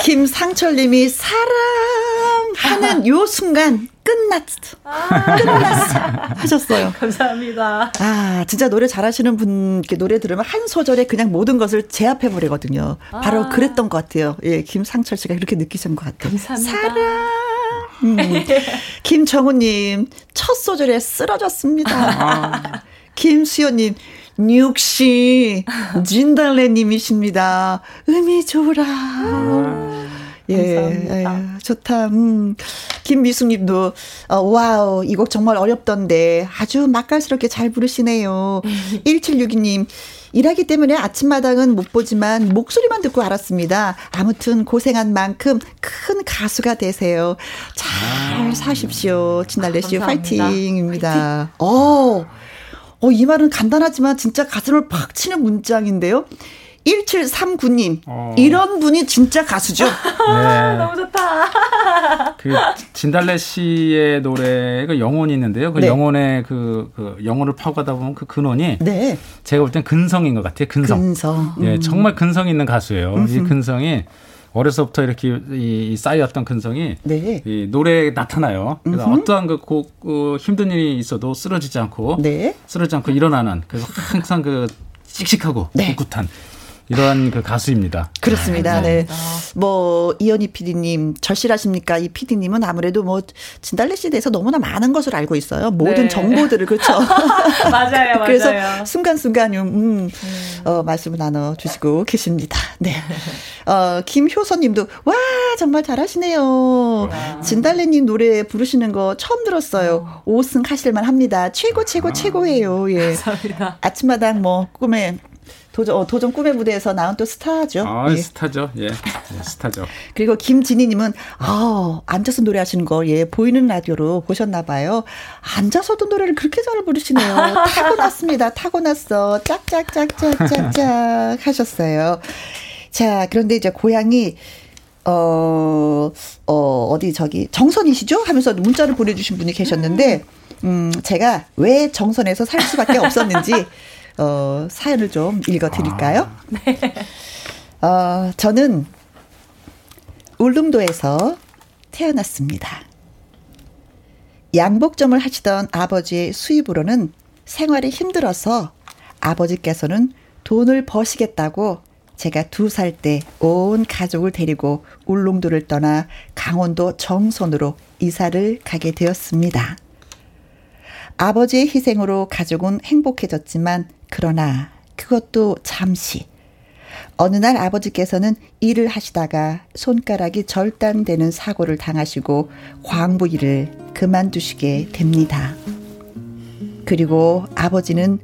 김상철님이 사랑하는 요 순간 끝났어. 아~ 끝났어. 하셨어요. 감사합니다. 아, 진짜 노래 잘하시는 분, 께 노래 들으면 한 소절에 그냥 모든 것을 제압해버리거든요. 바로 아~ 그랬던 것 같아요. 예, 김상철 씨가 그렇게 느끼신 것 같아요. 감사합니다. 사랑. 음. *laughs* 김정우님, 첫 소절에 쓰러졌습니다. 아. 김수연님, 육시 *laughs* 진달래님이십니다. 음이 좋으라. 아. 예, 감사합니다. 예, 좋다. 음. 김미숙님도 어, wow 이 곡 정말 어렵던데 아주 맛깔스럽게 잘 부르시네요. 1762님 일하기 때문에 아침마당은 못 보지만 목소리만 듣고 알았습니다. 아무튼 고생한 만큼 큰 가수가 되세요. 잘 아. 사십시오. 진달래 씨 파이팅입니다. 어, 어, 이 말은 간단하지만 진짜 가슴을 팍 치는 문장인데요. 1739님, 어. 이런 분이 진짜 가수죠? *laughs* 네. 너무 좋다. 그, 진달래 씨의 노래, 그 영혼이 있는데요. 그 네. 영혼의 그, 그, 영혼을 파고가다 보면 그 근원이. 네. 제가 볼 땐 근성인 것 같아요. 근성. 근성. 예, 음. 정말 근성 있는 가수예요. 음흠. 이 근성이 어려서부터 이렇게 이, 쌓였던 근성이 네. 이 노래에 나타나요. 그래서 음흠. 어떠한 그, 곡, 그 힘든 일이 있어도 쓰러지지 않고 네. 쓰러지지 않고 일어나는 그래서 항상 그 씩씩하고 네. 꿋꿋한 이러한 그 가수입니다. 그렇습니다. 네. 네. 뭐 이현희 PD님 절실하십니까? 이 PD님은 아무래도 뭐 진달래 씨에 대해서 너무나 많은 것을 알고 있어요. 모든 네. 정보들을 그렇죠. *laughs* 맞아요, *laughs* 맞아요. 그래서 순간순간 음, 음, 어, 말씀을 나눠 주시고 계십니다. 네. 어, 김효선님도 와 정말 잘하시네요. 와. 진달래님 노래 부르시는 거 처음 들었어요. 오. 5승 하실만 합니다. 최고 최고 아. 최고예요. 예. 감사합니다. 아침마당 뭐 꿈에 도전, 어, 도전 꿈의 무대에서 나온 또 스타죠. 아, 예. 스타죠. 예. 네, 스타죠. 그리고 김진희님은, 아, 앉아서 노래하시는 거, 예, 보이는 라디오로 보셨나봐요. 앉아서도 노래를 그렇게 잘 부르시네요. *laughs* 타고났습니다. 타고났어. 짝짝짝짝짝짝 하셨어요. 자, 그런데 이제 고향이, 어, 어, 어디 저기, 정선이시죠? 하면서 문자를 보내주신 분이 계셨는데, 음, 제가 왜 정선에서 살 수밖에 없었는지, *laughs* 어, 사연을 좀 읽어 드릴까요? 아. 네. *laughs* 어, 저는 울릉도에서 태어났습니다. 양복점을 하시던 아버지의 수입으로는 생활이 힘들어서 아버지께서는 돈을 버시겠다고 제가 두 살 때 온 가족을 데리고 울릉도를 떠나 강원도 정선으로 이사를 가게 되었습니다. 아버지의 희생으로 가족은 행복해졌지만 그러나 그것도 잠시. 어느 날 아버지께서는 일을 하시다가 손가락이 절단되는 사고를 당하시고 광부 일을 그만두시게 됩니다. 그리고 아버지는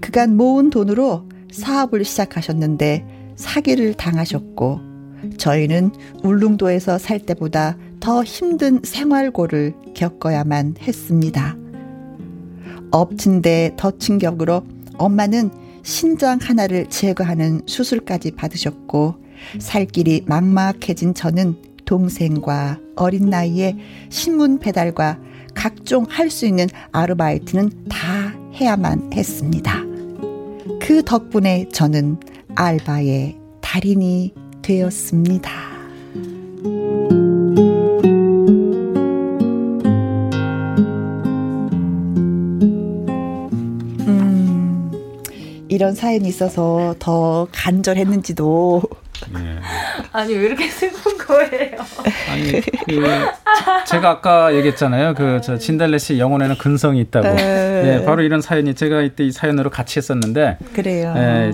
그간 모은 돈으로 사업을 시작하셨는데 사기를 당하셨고 저희는 울릉도에서 살 때보다 더 힘든 생활고를 겪어야만 했습니다. 엎친 데 덧친 격으로 엄마는 신장 하나를 제거하는 수술까지 받으셨고 살 길이 막막해진 저는 동생과 어린 나이에 신문 배달과 각종 할 수 있는 아르바이트는 다 해야만 했습니다. 그 덕분에 저는 알바의 달인이 되었습니다. 이런 사연이 있어서 더 간절했는지도. 네. 아니 왜 이렇게 슬픈 거예요? 아니 그 제가 아까 얘기했잖아요. 그 저 진달래 씨 영혼에는 근성이 있다고. 네, 바로 이런 사연이 제가 이때 이 사연으로 같이 했었는데. 그래요. 네,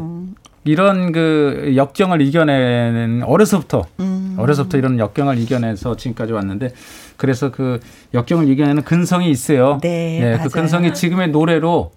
이런 그 역경을 이겨내는 어려서부터 음. 어려서부터 이런 역경을 이겨내서 지금까지 왔는데 그래서 그 역경을 이겨내는 근성이 있어요. 네, 네 그 근성이 지금의 노래로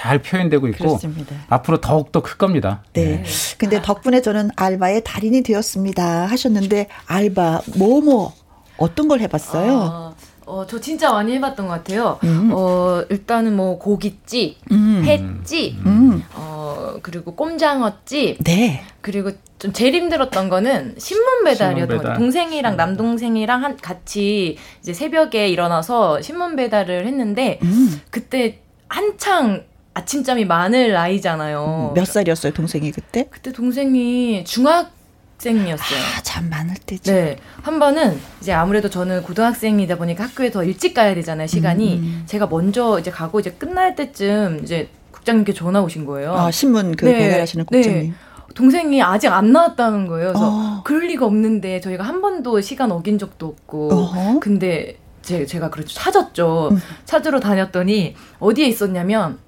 잘 표현되고 있고 그렇습니다. 앞으로 더욱 더 클 겁니다. 네. 네. 근데 덕분에 저는 알바의 달인이 되었습니다 하셨는데 알바 뭐뭐 뭐, 어떤 걸 해봤어요? 아, 어, 저 진짜 많이 해봤던 것 같아요. 음. 어, 일단은 뭐 고깃집, 음. 횟집, 음. 어, 그리고 꼼장어집, 네. 그리고 좀 제일 힘들었던 거는 신문 배달이었던 신문 배달. 동생이랑 음. 남동생이랑 한, 같이 이제 새벽에 일어나서 신문 배달을 했는데 음. 그때 한창 아침잠이 많을 나이잖아요. 음, 몇 살이었어요, 동생이 그때? 그때 동생이 중학생이었어요. 아, 잠 많을 때죠. 네. 한 번은 이제 아무래도 저는 고등학생이다 보니까 학교에 더 일찍 가야 되잖아요, 시간이. 음. 제가 먼저 이제 가고 이제 끝날 때쯤 이제 국장님께 전화 오신 거예요. 아, 신문 그 네. 배달하시는 네. 국장님. 네. 동생이 아직 안 나왔다는 거예요. 그래서 어. 그럴 리가 없는데 저희가 한 번도 시간 어긴 적도 없고. 어허. 근데 제, 제가 그렇죠. 찾았죠. 음. 찾으러 다녔더니 어디에 있었냐면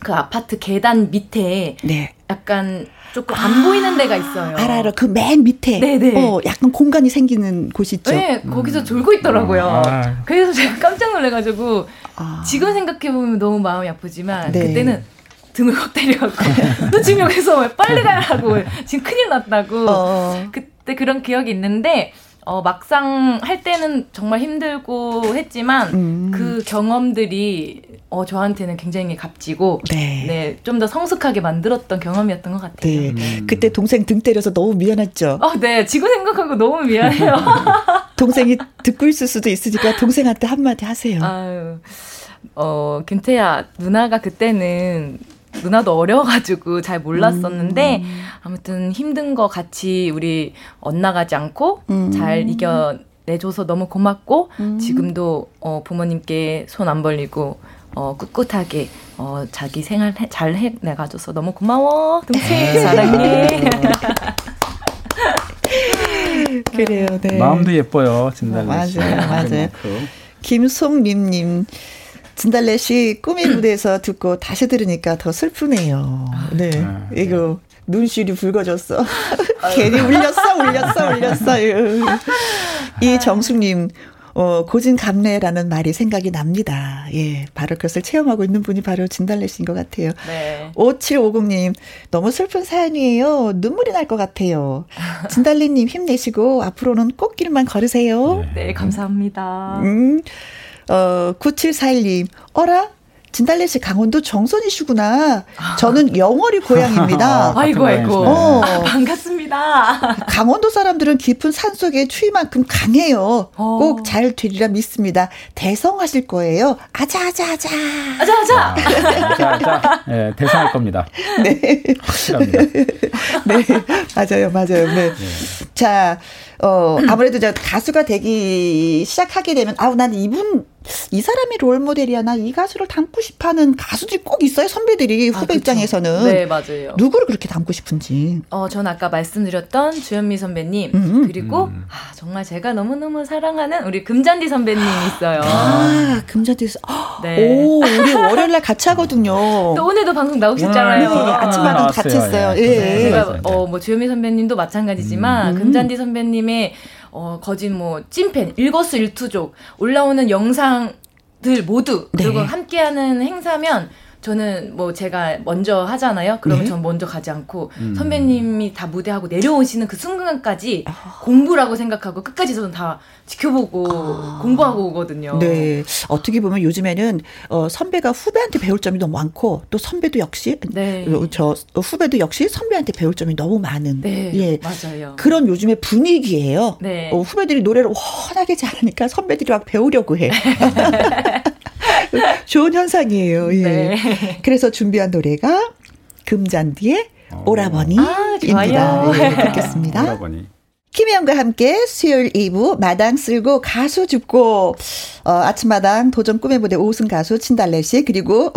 그 아파트 계단 밑에 네. 약간 조금 안 아, 보이는 데가 있어요. 알아, 알아. 그 맨 밑에. 네네. 어, 약간 공간이 생기는 곳이 있죠. 네, 거기서 음. 졸고 있더라고요. 아. 그래서 제가 깜짝 놀래가지고, 아. 지금 생각해보면 너무 마음이 아프지만, 네. 그때는 등을 확 때려갖고, *laughs* 너 지금 여기서 왜 빨리 가야 하고, 지금 큰일 났다고. 어. 그때 그런 기억이 있는데, 어, 막상 할 때는 정말 힘들고 했지만 음. 그 경험들이 어, 저한테는 굉장히 값지고 네. 네, 좀 더 성숙하게 만들었던 경험이었던 것 같아요. 네. 음. 그때 동생 등 때려서 너무 미안했죠. 어, 네. 지금 생각하고 너무 미안해요. *laughs* 동생이 듣고 있을 수도 있으니까 동생한테 한마디 하세요. 아유. 어, 김태야, 누나가 그때는 누나도 어려가지고 잘 몰랐었는데 음. 아무튼 힘든 거 같이 우리 엇나가지 않고 음. 잘 이겨 내줘서 너무 고맙고 음. 지금도 어, 부모님께 손 안 벌리고 어, 꿋꿋하게 어, 자기 생활 해, 잘 해내가줘서 너무 고마워 동생 네. 사랑해. *laughs* 그래요. 네. 마음도 예뻐요 진달래 맞아요, 맞아요. 김송림님 진달래 씨 꿈의 무대에서 듣고 다시 들으니까 더 슬프네요. 네. 아, 네. 이거 눈시울이 붉어졌어. 괜히 울렸어, 울렸어, 울렸어. 이 정숙님, 어, 고진감래라는 말이 생각이 납니다. 예, 바로 그것을 체험하고 있는 분이 바로 진달래 씨인 것 같아요. 네. 5750님, 너무 슬픈 사연이에요. 눈물이 날 것 같아요. 진달래님 힘내시고 앞으로는 꽃길만 걸으세요. 네, 감사합니다. 음. 어, 9741님, 어라? 진달래 씨 강원도 정선이시구나. 저는 영월이 고향입니다. *laughs* 아이고 아이고. 어. 아, 반갑습니다. 강원도 사람들은 깊은 산 속의 추위만큼 강해요. 어. 꼭잘 되리라 믿습니다. 대성하실 거예요. 아자 아자 아자. 아자 아자. 아자 아자. 네, 대성할 겁니다. *laughs* 네. 확실합니다. *laughs* 네, 맞아요, 맞아요. 네. 네. 자, 어, 아무래도 저 가수가 되기 시작하게 되면, 아우, 난 이분, 이 사람이 롤 모델이야. 나 이 가수를 닮고 싶어 하는 가수들이 꼭 있어요. 선배들이 아, 후배 아, 입장에서는. 네, 맞아요. 누구를 그렇게 닮고 싶은지. 어, 전 아까 말씀드렸던 주현미 선배님. 음. 그리고, 음. 아, 정말 제가 너무 너무 사랑하는 우리 금잔디 선배님 있어요. 아, 금잔디. 네. 오, 우리 월요일날 같이 하거든요. 또 오늘도 방송 나오셨잖아요. 네, 아침마다 같이 했어요. 예. 예. 제가, 어, 뭐 주현미 선배님도 마찬가지지만, 음. 금잔디 선배님의 어, 거진 뭐 찐팬, 일거수일투족 올라오는 영상들 모두 그리고 네. 함께하는 행사면 저는 뭐 제가 먼저 하잖아요. 그러면 네? 전 먼저 가지 않고 음. 선배님이 다 무대하고 내려오시는 그 순간까지 아. 공부라고 생각하고 끝까지 저는 다 지켜보고 아. 공부하고 오거든요. 네. 어떻게 보면 요즘에는 어, 선배가 후배한테 배울 점이 너무 많고 또 선배도 역시 네. 어, 저 후배도 역시 선배한테 배울 점이 너무 많은 네. 예. 맞아요. 그런 요즘의 분위기예요. 네. 어, 후배들이 노래를 워낙에 잘하니까 선배들이 막 배우려고 해. *laughs* *laughs* 좋은 현상이에요. 예. 네. 그래서 준비한 노래가 금잔디의 어. 오라버니입니다. 아, 예, *laughs* 듣겠습니다. 오라버니. 김혜영과 함께 수요일 2부 마당 쓸고 가수 죽고 어, 아침마당 도전 꿈의 무대 5승 가수 진달래 씨 그리고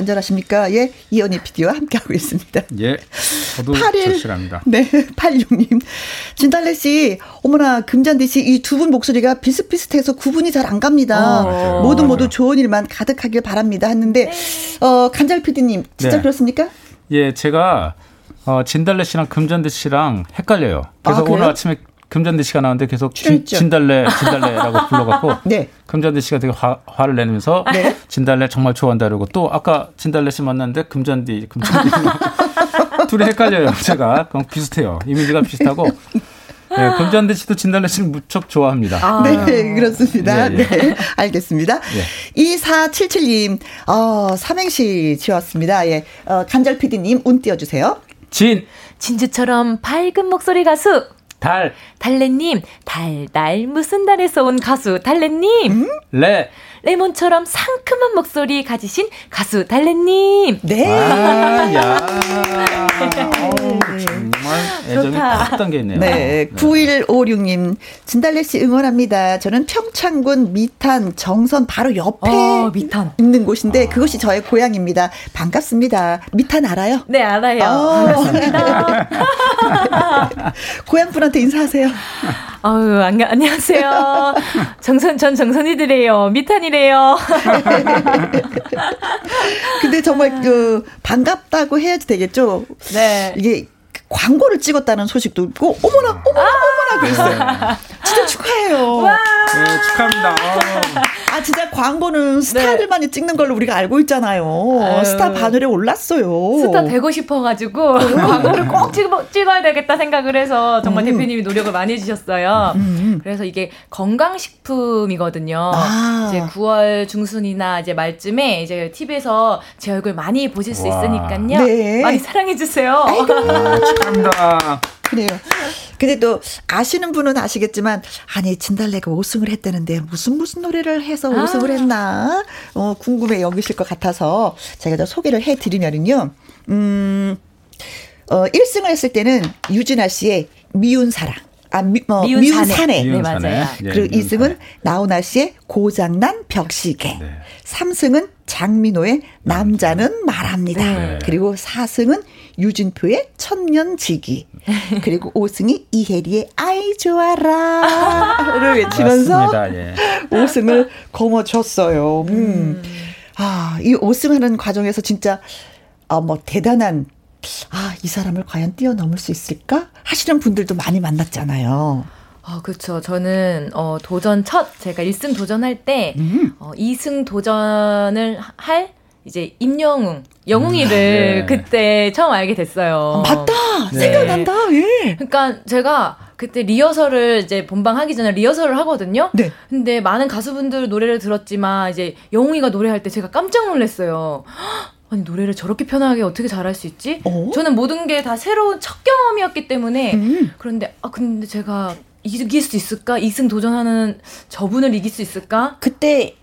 간절하십니까? 예, 이연희 PD와 함께하고 있습니다. 예, 저도 8일, 절실합니다. 네, 86님. 진달래 씨, 어머나, 금잔디 씨, 이 두 분 목소리가 비슷비슷해서 구분이 잘 안 갑니다. 어, 모두 모두 좋은 일만 가득하길 바랍니다. 했는데, 어, 간절 PD님, 진짜 네. 그렇습니까? 예, 제가 어, 진달래 씨랑 금잔디 씨랑 헷갈려요. 그래서 아, 오늘 아침에 금잔디 씨가 나왔는데 계속 진, 진달래 *laughs* 진달래라고 불러갖고 네. 금잔디 씨가 되게 화, 화를 내면서 네. 진달래 정말 좋아한다 그러고 또 아까 진달래 씨 만났는데 금잔디 금잔디 *laughs* 둘이 헷갈려요 제가 그럼 비슷해요 이미지가 비슷하고 네, 금잔디 씨도 진달래 씨를 무척 좋아합니다. 아. 네, 그렇습니다. 예, 예. 네, 알겠습니다. 예. 2477님, 어, 삼행시 지었습니다. 예, 어, 간절 PD님, 운 띄워주세요. 진. 진주처럼 밝은 목소리 가수. 달. 달래님, 달달 무슨 달에서 온 가수 달래님. 음? 레. 레몬처럼 상큼한 목소리 가지신 가수 달래님. 네. 아, 야. *laughs* 정말 애정이 팍 담겨있네요. 네. 9156님, 진달래 씨 응원합니다. 저는 평창군 미탄 정선 바로 옆에 어, 미탄. 있는 곳인데 그것이 저의 고향입니다. 반갑습니다. 미탄 알아요? 네, 알아요. 어. 반갑습니다. *laughs* 고향 분한테 인사하세요. *laughs* 아유, 안녕하세요. 정선, 전 정선이들이에요. 미탄이래 떨리네요. *laughs* 근데 정말 그 반갑다고 해야지 되겠죠. 네. 이게 광고를 찍었다는 소식도 있고 어머나 어머나 아~ 어머나 그랬어요. 진짜 축하해요. 와~ 네, 축하합니다. 아 진짜 광고는 스타들만이 네. 찍는 걸로 우리가 알고 있잖아요. 아유. 스타 바늘에 올랐어요. 스타 되고 싶어가지고 광고를 꼭 찍어, 찍어야 되겠다 생각을 해서 정말 음. 대표님이 노력을 많이 해주셨어요. 음. 음. 그래서 이게 건강식품이거든요. 아. 이제 9월 중순이나 이제 말쯤에 이제 TV에서 제 얼굴 많이 보실 수 있으니까요. 네. 많이 사랑해 주세요. *laughs* 축하합니다. 그래요. 근데 또 아시는 분은 아시겠지만 아니 진달래가 5승을 했다는데 무슨 무슨 노래를 해서 5승을 아. 했나 어, 궁금해 여기실 것 같아서 제가 좀 소개를 해드리면은요. 음, 어, 1승을 했을 때는 유진아 씨의 미운 사랑. 아, 미, 어, 미운, 미운 사내. 네, 맞아요. 네, 그리고 2승은 나훈아 씨의 고장난 벽시계. 네. 3승은 장민호의 남자는 말합니다. 네. 그리고 4승은 유진표의 천년지기. 그리고 5승이 이혜리의 아이 좋아라를 외치면서 예. 5승을 거머쥐었어요. 음. 음. 아, 이 5승하는 과정에서 진짜 아, 뭐 대단한 아, 이 사람을 과연 뛰어넘을 수 있을까? 하시는 분들도 많이 만났잖아요. 아, 그렇죠. 저는 어 도전 첫 제가 1승 도전할 때 음. 어 2승 도전을 할 이제 임영웅, 영웅이를 음, 네. 그때 처음 알게 됐어요. 아, 맞다. 네. 생각난다. 예. 그러니까 제가 그때 리허설을 이제 본방 하기 전에 리허설을 하거든요. 네. 근데 많은 가수분들 노래를 들었지만 이제 영웅이가 노래할 때 제가 깜짝 놀랐어요. 아니 노래를 저렇게 편하게 어떻게 잘할 수 있지? 어? 저는 모든 게 다 새로운 첫 경험이었기 때문에 음. 그런데 아 근데 제가 이길 수 있을까? 2승 도전하는 저분을 이길 수 있을까? 그때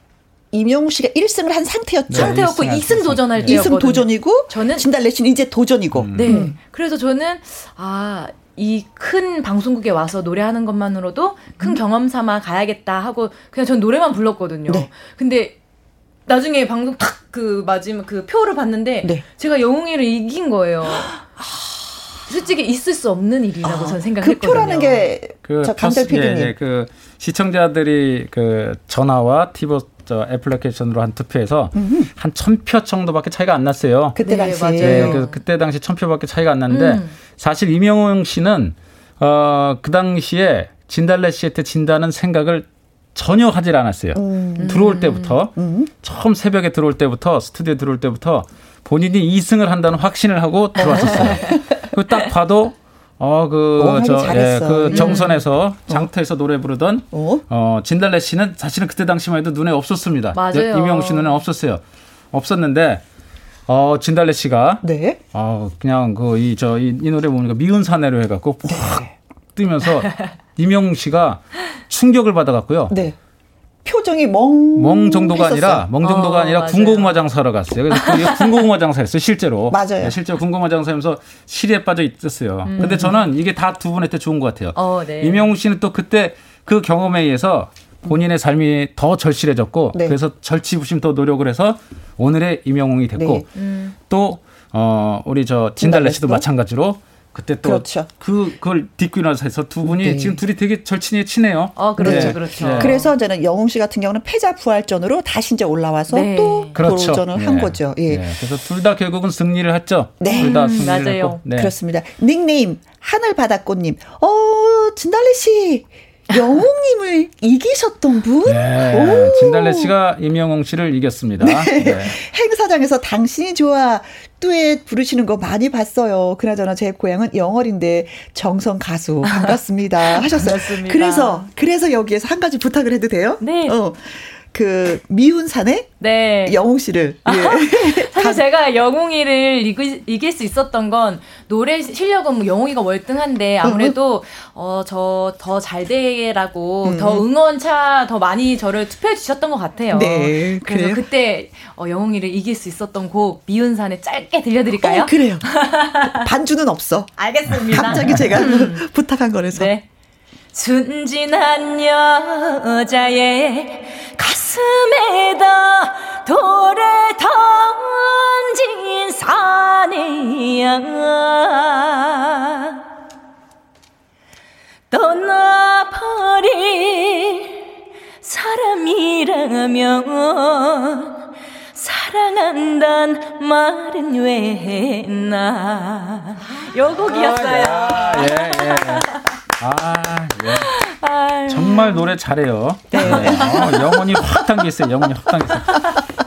이명우 씨가 1승을 한 상태였죠. 네, 상태였고 2승 도전할 때 2승 도전이고 저는 진달래 씨는 이제 도전이고. 음. 네. 음. 그래서 저는 아, 이큰 방송국에 와서 노래하는 것만으로도 큰 음. 경험 삼아 가야겠다 하고 그냥 전 노래만 불렀거든요. 네. 근데 나중에 방송 탁 그 마지막 그 표를 봤는데 네. 제가 영웅이를 이긴 거예요. 솔직히 있을 수 없는 일이라고 아, 저는 생각했거든요. 그 표라는 게저 강대 PD님. 예, 예, 그 시청자들이 그 전화와 티보 저 애플리케이션으로 한 투표해서 한 천 표 정도밖에 차이가 안 났어요. 그때 네, 당시 네, 그, 그때 당시 천 표밖에 차이가 안 났는데 음. 사실 이명웅 씨는 어 그 당시에 진달래 씨한테 진다는 생각을 전혀 하질 않았어요. 음. 들어올 때부터 음. 처음 새벽에 들어올 때부터 스튜디오 들어올 때부터 본인이 2승을 한다는 확신을 하고 들어왔었어요. *laughs* 그딱 봐도 어, 그, 저, 예, 그 음. 정선에서 어. 장터에서 노래 부르던, 어? 어, 진달래 씨는 사실은 그때 당시만 해도 눈에 없었습니다. 맞아요. 이명웅 씨 눈에 없었어요. 없었는데, 어, 진달래 씨가, 네. 어, 그냥 그, 이, 저, 이, 이 노래 보니까 미운 사내로 해갖고, 확 네. 뜨면서, 이명웅 씨가 충격을 받아갖고요. 네. 표정이 멍. 멍 정도가 했었어. 아니라, 멍 정도가 어, 아니라 맞아요. 군고구마 장사하러 갔어요. 그래서 *laughs* 군고구마 장사였어요, 실제로. 맞아요. 네, 실제로 군고구마 장사하면서 실에 빠져 있었어요. 음. 근데 저는 이게 다 두 분한테 좋은 것 같아요. 어, 네. 이명웅 씨는 또 그때 그 경험에 의해서 본인의 삶이 더 절실해졌고, 네. 그래서 절치부심 더 노력을 해서 오늘의 이명웅이 됐고, 네. 음. 또, 어, 우리 저 진달래 씨도 마찬가지로 그때 또 그렇죠. 그 그걸 딛고 일어나서 해서 두 분이 네. 지금 둘이 되게 절친이 친해요. 어, 그렇죠, 네. 그렇죠. 네. 그래서 저는 영웅 씨 같은 경우는 패자 부활전으로 다시 이제 올라와서 네. 또 그렇죠. 도전을 한 네. 거죠. 예. 네. 그래서 둘 다 결국은 승리를 했죠. 네, 둘다 승리를 맞아요. 했고. 그렇습니다. 닉네임 하늘바다꽃님. 어 진달래 씨. 영웅님을 *laughs* 이기셨던 분? 네, 진달래 씨가 임영웅 씨를 이겼습니다. 네. 네. *laughs* 행사장에서 당신이 좋아 듀엣 부르시는 거 많이 봤어요. 그나저나 제 고향은 영월인데 정성 가수 반갑습니다 *laughs* 하셨어요. 반갑습니다. 그래서 그래서 여기에서 한 가지 부탁을 해도 돼요? 네. 어. 그 미운 사내 네. 영웅 씨를 예. *laughs* 사실 제가 영웅이를 이길, 이길 수 있었던 건 노래 실력은 뭐 영웅이가 월등한데 아무래도 *laughs* 어 저 더 잘 되라고 음. 더 응원차 더 많이 저를 투표해 주셨던 것 같아요. 네, 그래서 그래요? 그때 어, 영웅이를 이길 수 있었던 곡 미운 사내 짧게 들려드릴까요? 어, 그래요. *laughs* 반주는 없어. 알겠습니다. 갑자기 제가 음. 부탁한 거라서. 네. 순진한 여자의 가슴에다 돌을 던진 사내야 떠나버릴 사람이라면 사랑한단 말은 왜 했나. 요 곡이었어요. 아, 예, 예. 아, 예. 정말 노래 잘해요. 네. 어, 영혼이 확 당겼어요. 영혼이 확 당겼어요.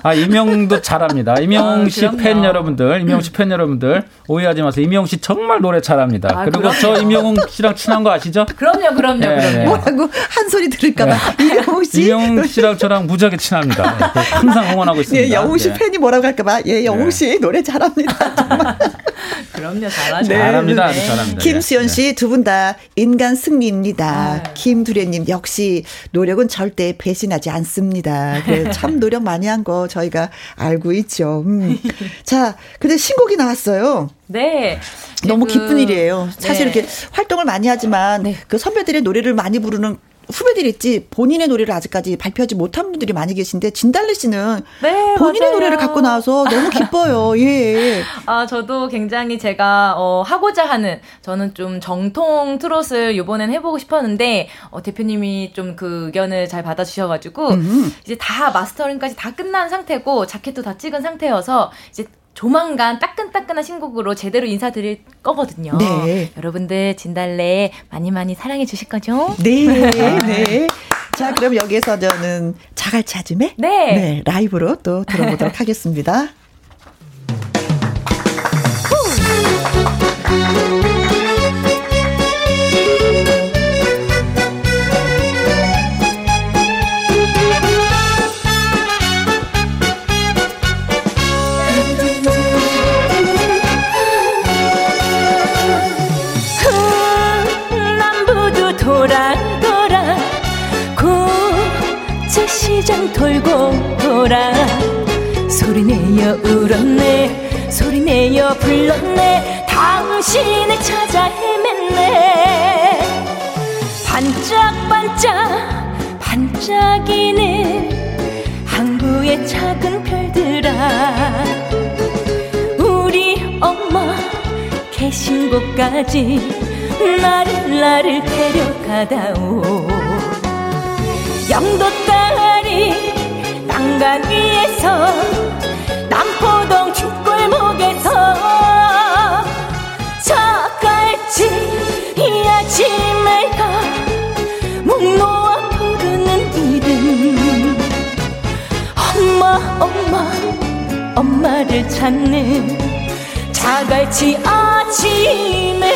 아, 이명도 잘합니다. 이명 씨팬 아, 여러분들, 이명 씨 팬 여러분들, 오해하지 마세요. 이명 씨 정말 노래 잘합니다. 아, 그리고 그럼요. 저 이명 씨랑 친한 거 아시죠? 그럼요, 그럼요, 네, 그럼요. 뭐라고 한 소리 들을까봐. 네. 이명 씨. 이명 씨랑 저랑 무지하게 친합니다. 네, 항상 응원하고 있습니다. 예, 영웅 씨 예. 팬이 뭐라고 할까봐. 예, 영웅 씨 노래 잘합니다. 정말. *laughs* 그럼요, 잘하죠. 네. 잘합니다. 네. 잘합니다. 김수연 씨 두 분 다 인간 승리입니다. 아. 김두래님 역시 노력은 절대 배신하지 않습니다. 그래, *laughs* 참 노력 많이 한 거 저희가 알고 있죠. 음. *laughs* 자, 근데 신곡이 나왔어요. 네. 너무 기쁜 일이에요. 사실 네. 이렇게 활동을 많이 하지만 네. 그 선배들의 노래를 많이 부르는 후배들 있지 본인의 노래를 아직까지 발표하지 못한 분들이 많이 계신데 진달래 씨는 네, 본인의 맞아요. 노래를 갖고 나와서 너무 기뻐요. *laughs* 예. 아 저도 굉장히 제가 어, 하고자 하는 저는 좀 정통 트롯을 이번엔 해보고 싶었는데 어, 대표님이 좀 그 의견을 잘 받아주셔가지고 음. 이제 다 마스터링까지 다 끝난 상태고 자켓도 다 찍은 상태여서 이제 조만간 따끈따끈한 신곡으로 제대로 인사드릴 거거든요. 네. 여러분들 진달래 많이 많이 사랑해 주실 거죠? 네. *laughs* 네. 자, 그럼 여기서 저는 자갈 찾음에 네. 네. 라이브로 또 들어보도록 *laughs* 하겠습니다. 소리내어 울었네. 소리내어 불렀네. 당신을 찾아 헤맸네. 반짝반짝 반짝이는 항구의 작은 별들아. 우리 엄마 계신 곳까지 나를 나를 데려가다오. 영도 딸이 난간 위에서 남포동 뒷골목에서 저갈치 이 아침에 가 목 놓아 부르는 이름 엄마 엄마 엄마를 찾는 자갈치 아침에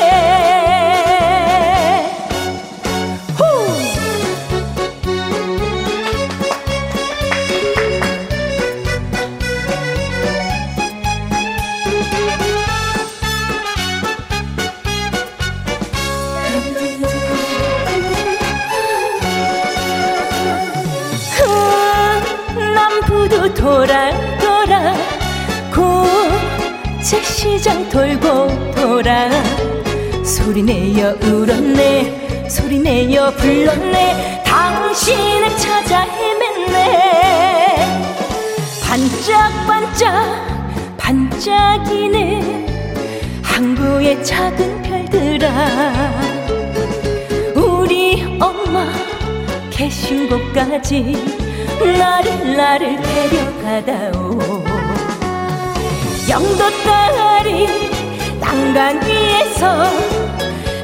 고책시장 돌고 돌아. 소리내어 울었네 소리내어 불렀네. 당신을 찾아 헤맸네. 반짝반짝 반짝이는 항구의 작은 별들아. 우리 엄마 계신 곳까지 나를 나를 데려가다오 영도 딸이 난간 위에서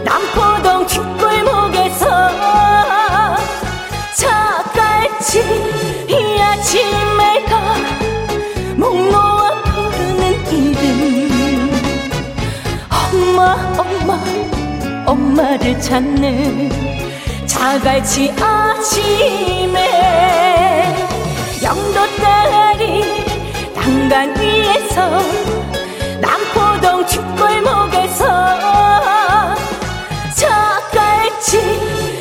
남포동 뒷골목에서 저갈치 이 아침에 가 목 놓아 부르는 이름 엄마 엄마 엄마를 찾는 자갈치 아침에 영도 딸이 난간 위 에서 남포동 뒷골목에서 자갈치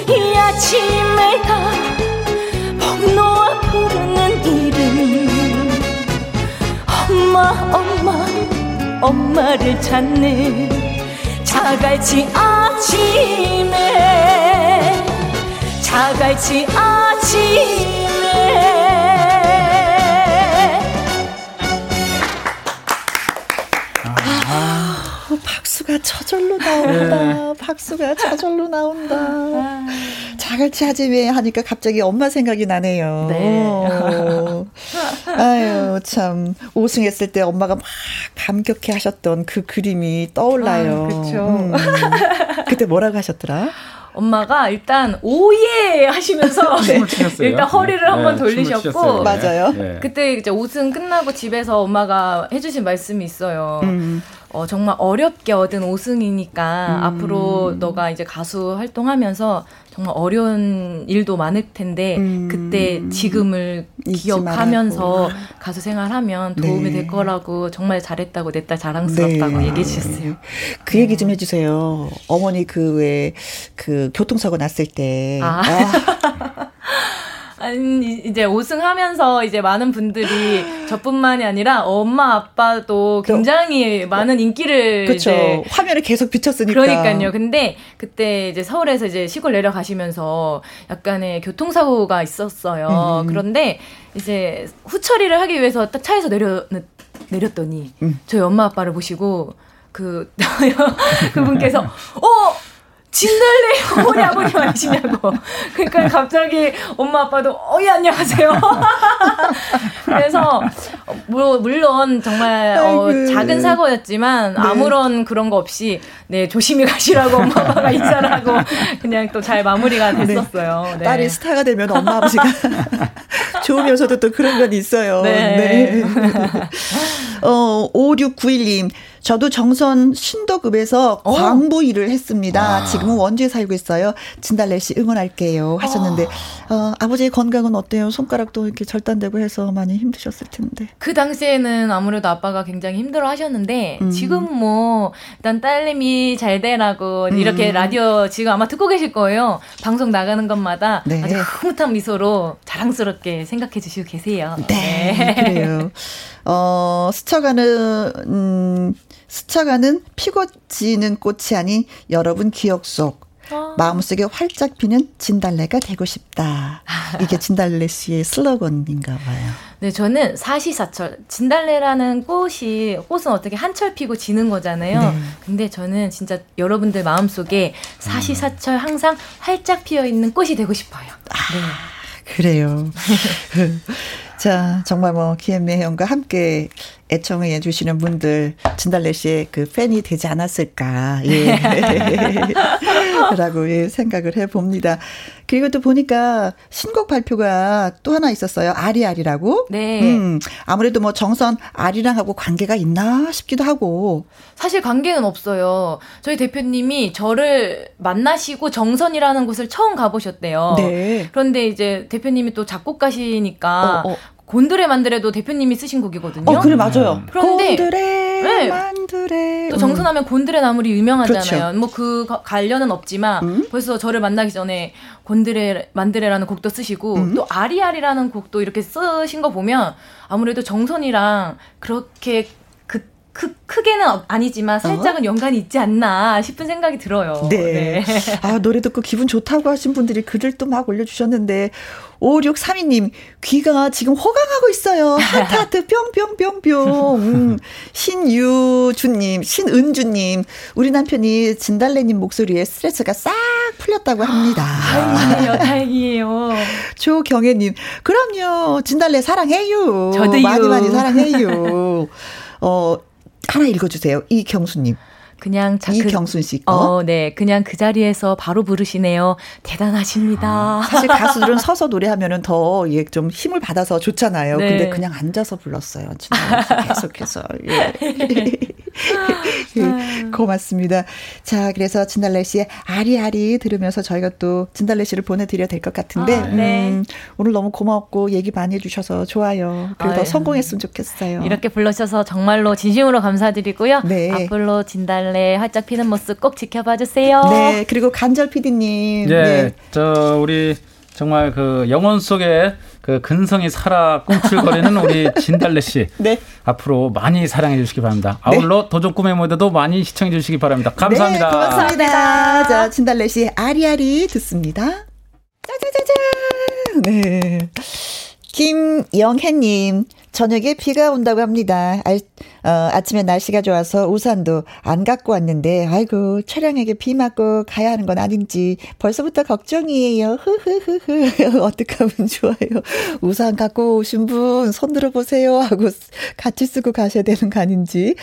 이 아침에 가목 놓아 부르는 이름. 엄마 엄마 엄마를 찾는 자갈치 아침에 자갈치 아침에 박수가 저절로 나온다. 네. 박수가 저절로 나온다. 자, 다 같이 하지 왜 하니까 갑자기 엄마 생각이 나네요. 네. 아유, 참. 우승했을 때 엄마가 막 감격해 하셨던 그 그림이 떠올라요. 아, 그쵸. 음. 그때 뭐라고 하셨더라? 엄마가 일단 오예 하시면서 *laughs* 네. 일단 허리를 네, 한번 돌리셨고 맞아요. 네. 그때 이제 우승 끝나고 집에서 엄마가 해주신 말씀이 있어요. 음. 어, 정말 어렵게 얻은 5승이니까 음. 앞으로 너가 이제 가수 활동하면서 정말 어려운 일도 많을 텐데 음. 그때 지금을 기억하면서 가수 생활하면 도움이 네. 될 거라고 정말 잘했다고 내 딸 자랑스럽다고 네. 얘기해 주셨어요. 그 얘기 좀 해주세요. 어머니 그 왜그 교통사고 났을 때. 아. 아. 아니 이제 5승 하면서 이제 많은 분들이 *gasps* 저뿐만이 아니라 엄마 아빠도 굉장히 많은 인기를 그렇죠. 화면에 계속 비쳤으니까. 그러니까요. 근데 그때 이제 서울에서 이제 시골 내려가시면서 약간의 교통사고가 있었어요. 음. 그런데 이제 후처리를 하기 위해서 딱 차에서 내려 내렸더니 음. 저희 엄마 아빠를 보시고 그 *laughs* 그분께서 어 진달래 어머니 아버님 *laughs* 아니시냐고. 그러니까 갑자기 엄마 아빠도 어예 안녕하세요. *laughs* 그래서 뭐 물론 정말 어, 작은 사고였지만 네. 아무런 그런 거 없이 네 조심히 가시라고 엄마 아빠가 *laughs* 인사를 하고 그냥 또 잘 마무리가 네. 됐었어요. 네. 네. 딸이 스타가 되면 엄마 아버지가 좋으면서도 또 그런 건 있어요. 네. 네. 어 5691님 저도 정선 신도급에서 어. 광부 일을 했습니다. 와. 지금은 원주에 살고 있어요. 진달래 씨 응원할게요. 하셨는데 어. 어, 아버지의 건강은 어때요? 손가락도 이렇게 절단되고 해서 많이 힘드셨을 텐데. 그 당시에는 아무래도 아빠가 굉장히 힘들어 하셨는데 음. 지금 뭐 일단 딸내미 잘 되라고 음. 이렇게 라디오 지금 아마 듣고 계실 거예요. 방송 나가는 것마다 네. 아주 흐뭇한 미소로 자랑스럽게 생각해 주시고 계세요. 네. 네. 그래요. *laughs* 어, 스쳐가는 음 스쳐가는 피고 지는 꽃이 아닌 여러분 기억 속 아. 마음속에 활짝 피는 진달래가 되고 싶다. 이게 진달래 씨의 슬로건인가 봐요. 네, 저는 사시사철. 진달래라는 꽃이, 꽃은 어떻게 한철 피고 지는 거잖아요. 네. 근데 저는 진짜 여러분들 마음속에 사시사철 항상 활짝 피어 있는 꽃이 되고 싶어요. 아, 네. 그래요. *laughs* 자, 정말 뭐, 기엠매형과 함께 애청해 주시는 분들, 진달래 씨의 그 팬이 되지 않았을까, 예. *laughs* 라고 예, 생각을 해 봅니다. 그리고 또 보니까 신곡 발표가 또 하나 있었어요. 아리아리라고. 네. 음, 아무래도 뭐 정선 아리랑 하고 관계가 있나 싶기도 하고. 사실 관계는 없어요. 저희 대표님이 저를 만나시고 정선이라는 곳을 처음 가보셨대요. 네. 그런데 이제 대표님이 또 작곡가시니까 어, 어. 곤드레 만드레도 대표님이 쓰신 곡이거든요. 어, 그래 맞아요. 그런데 곤드레 네. 만드레 또 정선하면 곤드레 나물이 유명하잖아요. 그렇죠. 뭐그 관련은 없지만 음? 벌써 저를 만나기 전에 곤드레 만드레라는 곡도 쓰시고 음? 또 아리아리라는 곡도 이렇게 쓰신 거 보면 아무래도 정선이랑 그렇게 크, 크게는 아니지만 살짝은 어? 연관이 있지 않나 싶은 생각이 들어요. 네. 네. 아, 노래 듣고 기분 좋다고 하신 분들이 글을 또 막 올려주셨는데, 5632님, 귀가 지금 호강하고 있어요. 하트, 뿅뿅뿅뿅. 음, 신유주님, 신은주님, 우리 남편이 진달래님 목소리에 스트레스가 싹 풀렸다고 합니다. 다행이에요, 다행이에요. 조경혜님, 그럼요, 진달래 사랑해요. 저도요. 많이 많이 사랑해요. 어, 하나 읽어주세요. 이경수님. 그냥 자, 이경순 씨 거. 어, 네. 그냥 그 자리에서 바로 부르시네요. 대단하십니다. 아, 사실 가수들은 서서 노래하면은 더, 예, 좀 힘을 받아서 좋잖아요. 네. 근데 그냥 앉아서 불렀어요. 계속해서. 예. *laughs* 예. 고맙습니다. 자, 그래서 진달래 씨의 아리아리 들으면서 저희가 또 진달래 씨를 보내드려야 될 것 같은데, 아, 네. 음, 오늘 너무 고맙고 얘기 많이 해주셔서 좋아요. 그리고 더 성공했으면 좋겠어요. 이렇게 불러주셔서 정말로 진심으로 감사드리고요. 네. 앞으로 진달래 달래 활짝 피는 모습 꼭 지켜봐 주세요. 네, 그리고 간절 PD님. 네, 네. 저 우리 정말 그 영혼 속에 그 근성이 살아 꿈틀거리는 우리 *laughs* 진달래 씨. 네. 앞으로 많이 사랑해 주시기 바랍니다. 아울러 네. 도전 꿈의 무대도 많이 시청해 주시기 바랍니다. 감사합니다. 네, 고맙습니다. 자, 진달래 씨 아리아리 듣습니다. 짜자자자. 네. 김영혜님, 저녁에 비가 온다고 합니다. 아, 어, 아침에 날씨가 좋아서 우산도 안 갖고 왔는데, 아이고, 차량에게 비 맞고 가야 하는 건 아닌지 벌써부터 걱정이에요. 흐흐흐흐. *laughs* 어떻게 하면 좋아요. 우산 갖고 오신 분 손 들어보세요. 하고 같이 쓰고 가셔야 되는 거 아닌지.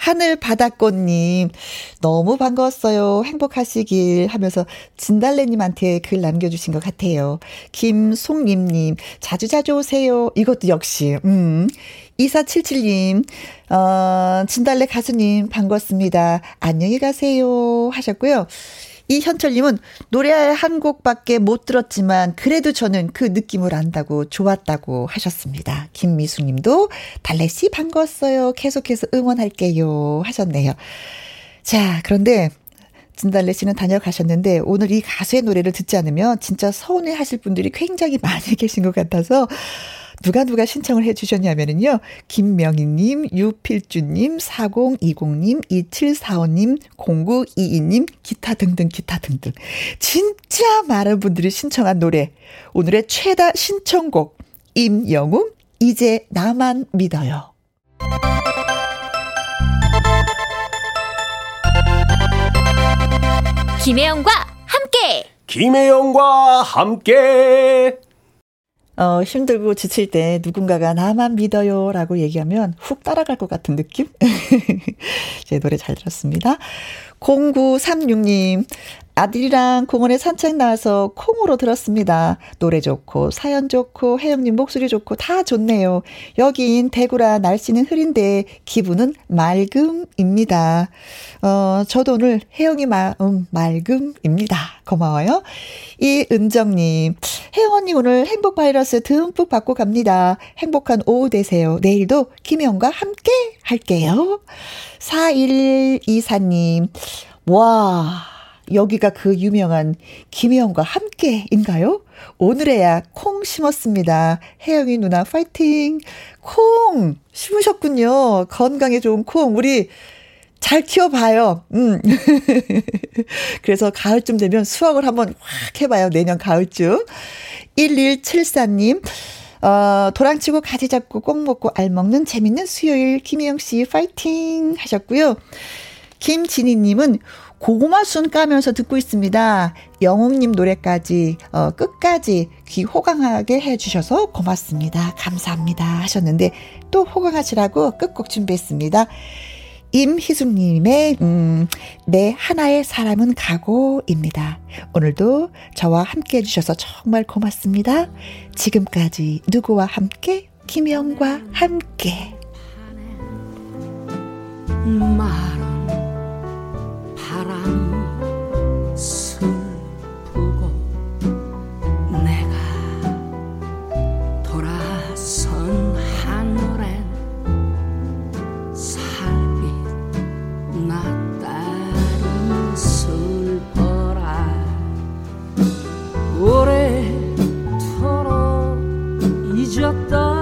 하늘 바다꽃님, 너무 반가웠어요. 행복하시길 하면서 진달래님한테 글 남겨주신 것 같아요. 김송림님, 자주자주 오세요. 이것도 역시, 음. 2477님, 어, 진달래 가수님, 반갑습니다. 안녕히 가세요. 하셨고요. 이현철님은 노래 한 곡밖에 못 들었지만 그래도 저는 그 느낌을 안다고 좋았다고 하셨습니다. 김미숙님도 달래씨 반가웠어요. 계속해서 응원할게요 하셨네요. 자 그런데 진달래 씨는 다녀가셨는데 오늘 이 가수의 노래를 듣지 않으면 진짜 서운해 하실 분들이 굉장히 많이 *laughs* 계신 것 같아서 누가 누가 신청을 해 주셨냐면은요. 김명희님, 유필주님, 4020님, 2745님, 0922님, 기타 등등, 기타 등등. 진짜 많은 분들이 신청한 노래. 오늘의 최다 신청곡. 임영웅, 이제 나만 믿어요. 김혜영과 함께! 김혜영과 함께! 어, 힘들고 지칠 때 누군가가 나만 믿어요 라고 얘기하면 훅 따라갈 것 같은 느낌? *laughs* 제 노래 잘 들었습니다. 0936님, 아들이랑 공원에 산책 나와서 콩으로 들었습니다. 노래 좋고, 사연 좋고, 혜영님 목소리 좋고, 다 좋네요. 여긴 대구라 날씨는 흐린데, 기분은 맑음입니다. 어, 저도 오늘 혜영이 마음 음, 맑음입니다. 고마워요. 이은정님, 혜영 언니 오늘 행복 바이러스 듬뿍 받고 갑니다. 행복한 오후 되세요. 내일도 김혜영과 함께 할게요. 4124님, 와, 여기가 그 유명한 김혜영과 함께인가요? 오늘에야 콩 심었습니다. 혜영이 누나 파이팅! 콩! 심으셨군요. 건강에 좋은 콩. 우리 잘 키워봐요. 음. *laughs* 그래서 가을쯤 되면 수확을 한번 확 해봐요. 내년 가을쯤. 1174님. 어, 도랑치고 가지 잡고 꼭 먹고 알 먹는 재밌는 수요일 김혜영 씨 파이팅 하셨고요. 김진희님은 고구마 순 까면서 듣고 있습니다. 영웅님 노래까지 어, 끝까지 귀 호강하게 해주셔서 고맙습니다. 감사합니다 하셨는데 또 호강하시라고 끝곡 준비했습니다. 임희숙님의 음, 내 하나의 사람은 가고입니다. 오늘도 저와 함께 해주셔서 정말 고맙습니다. 지금까지 누구와 함께 김영과 함께 말 바람 Jogador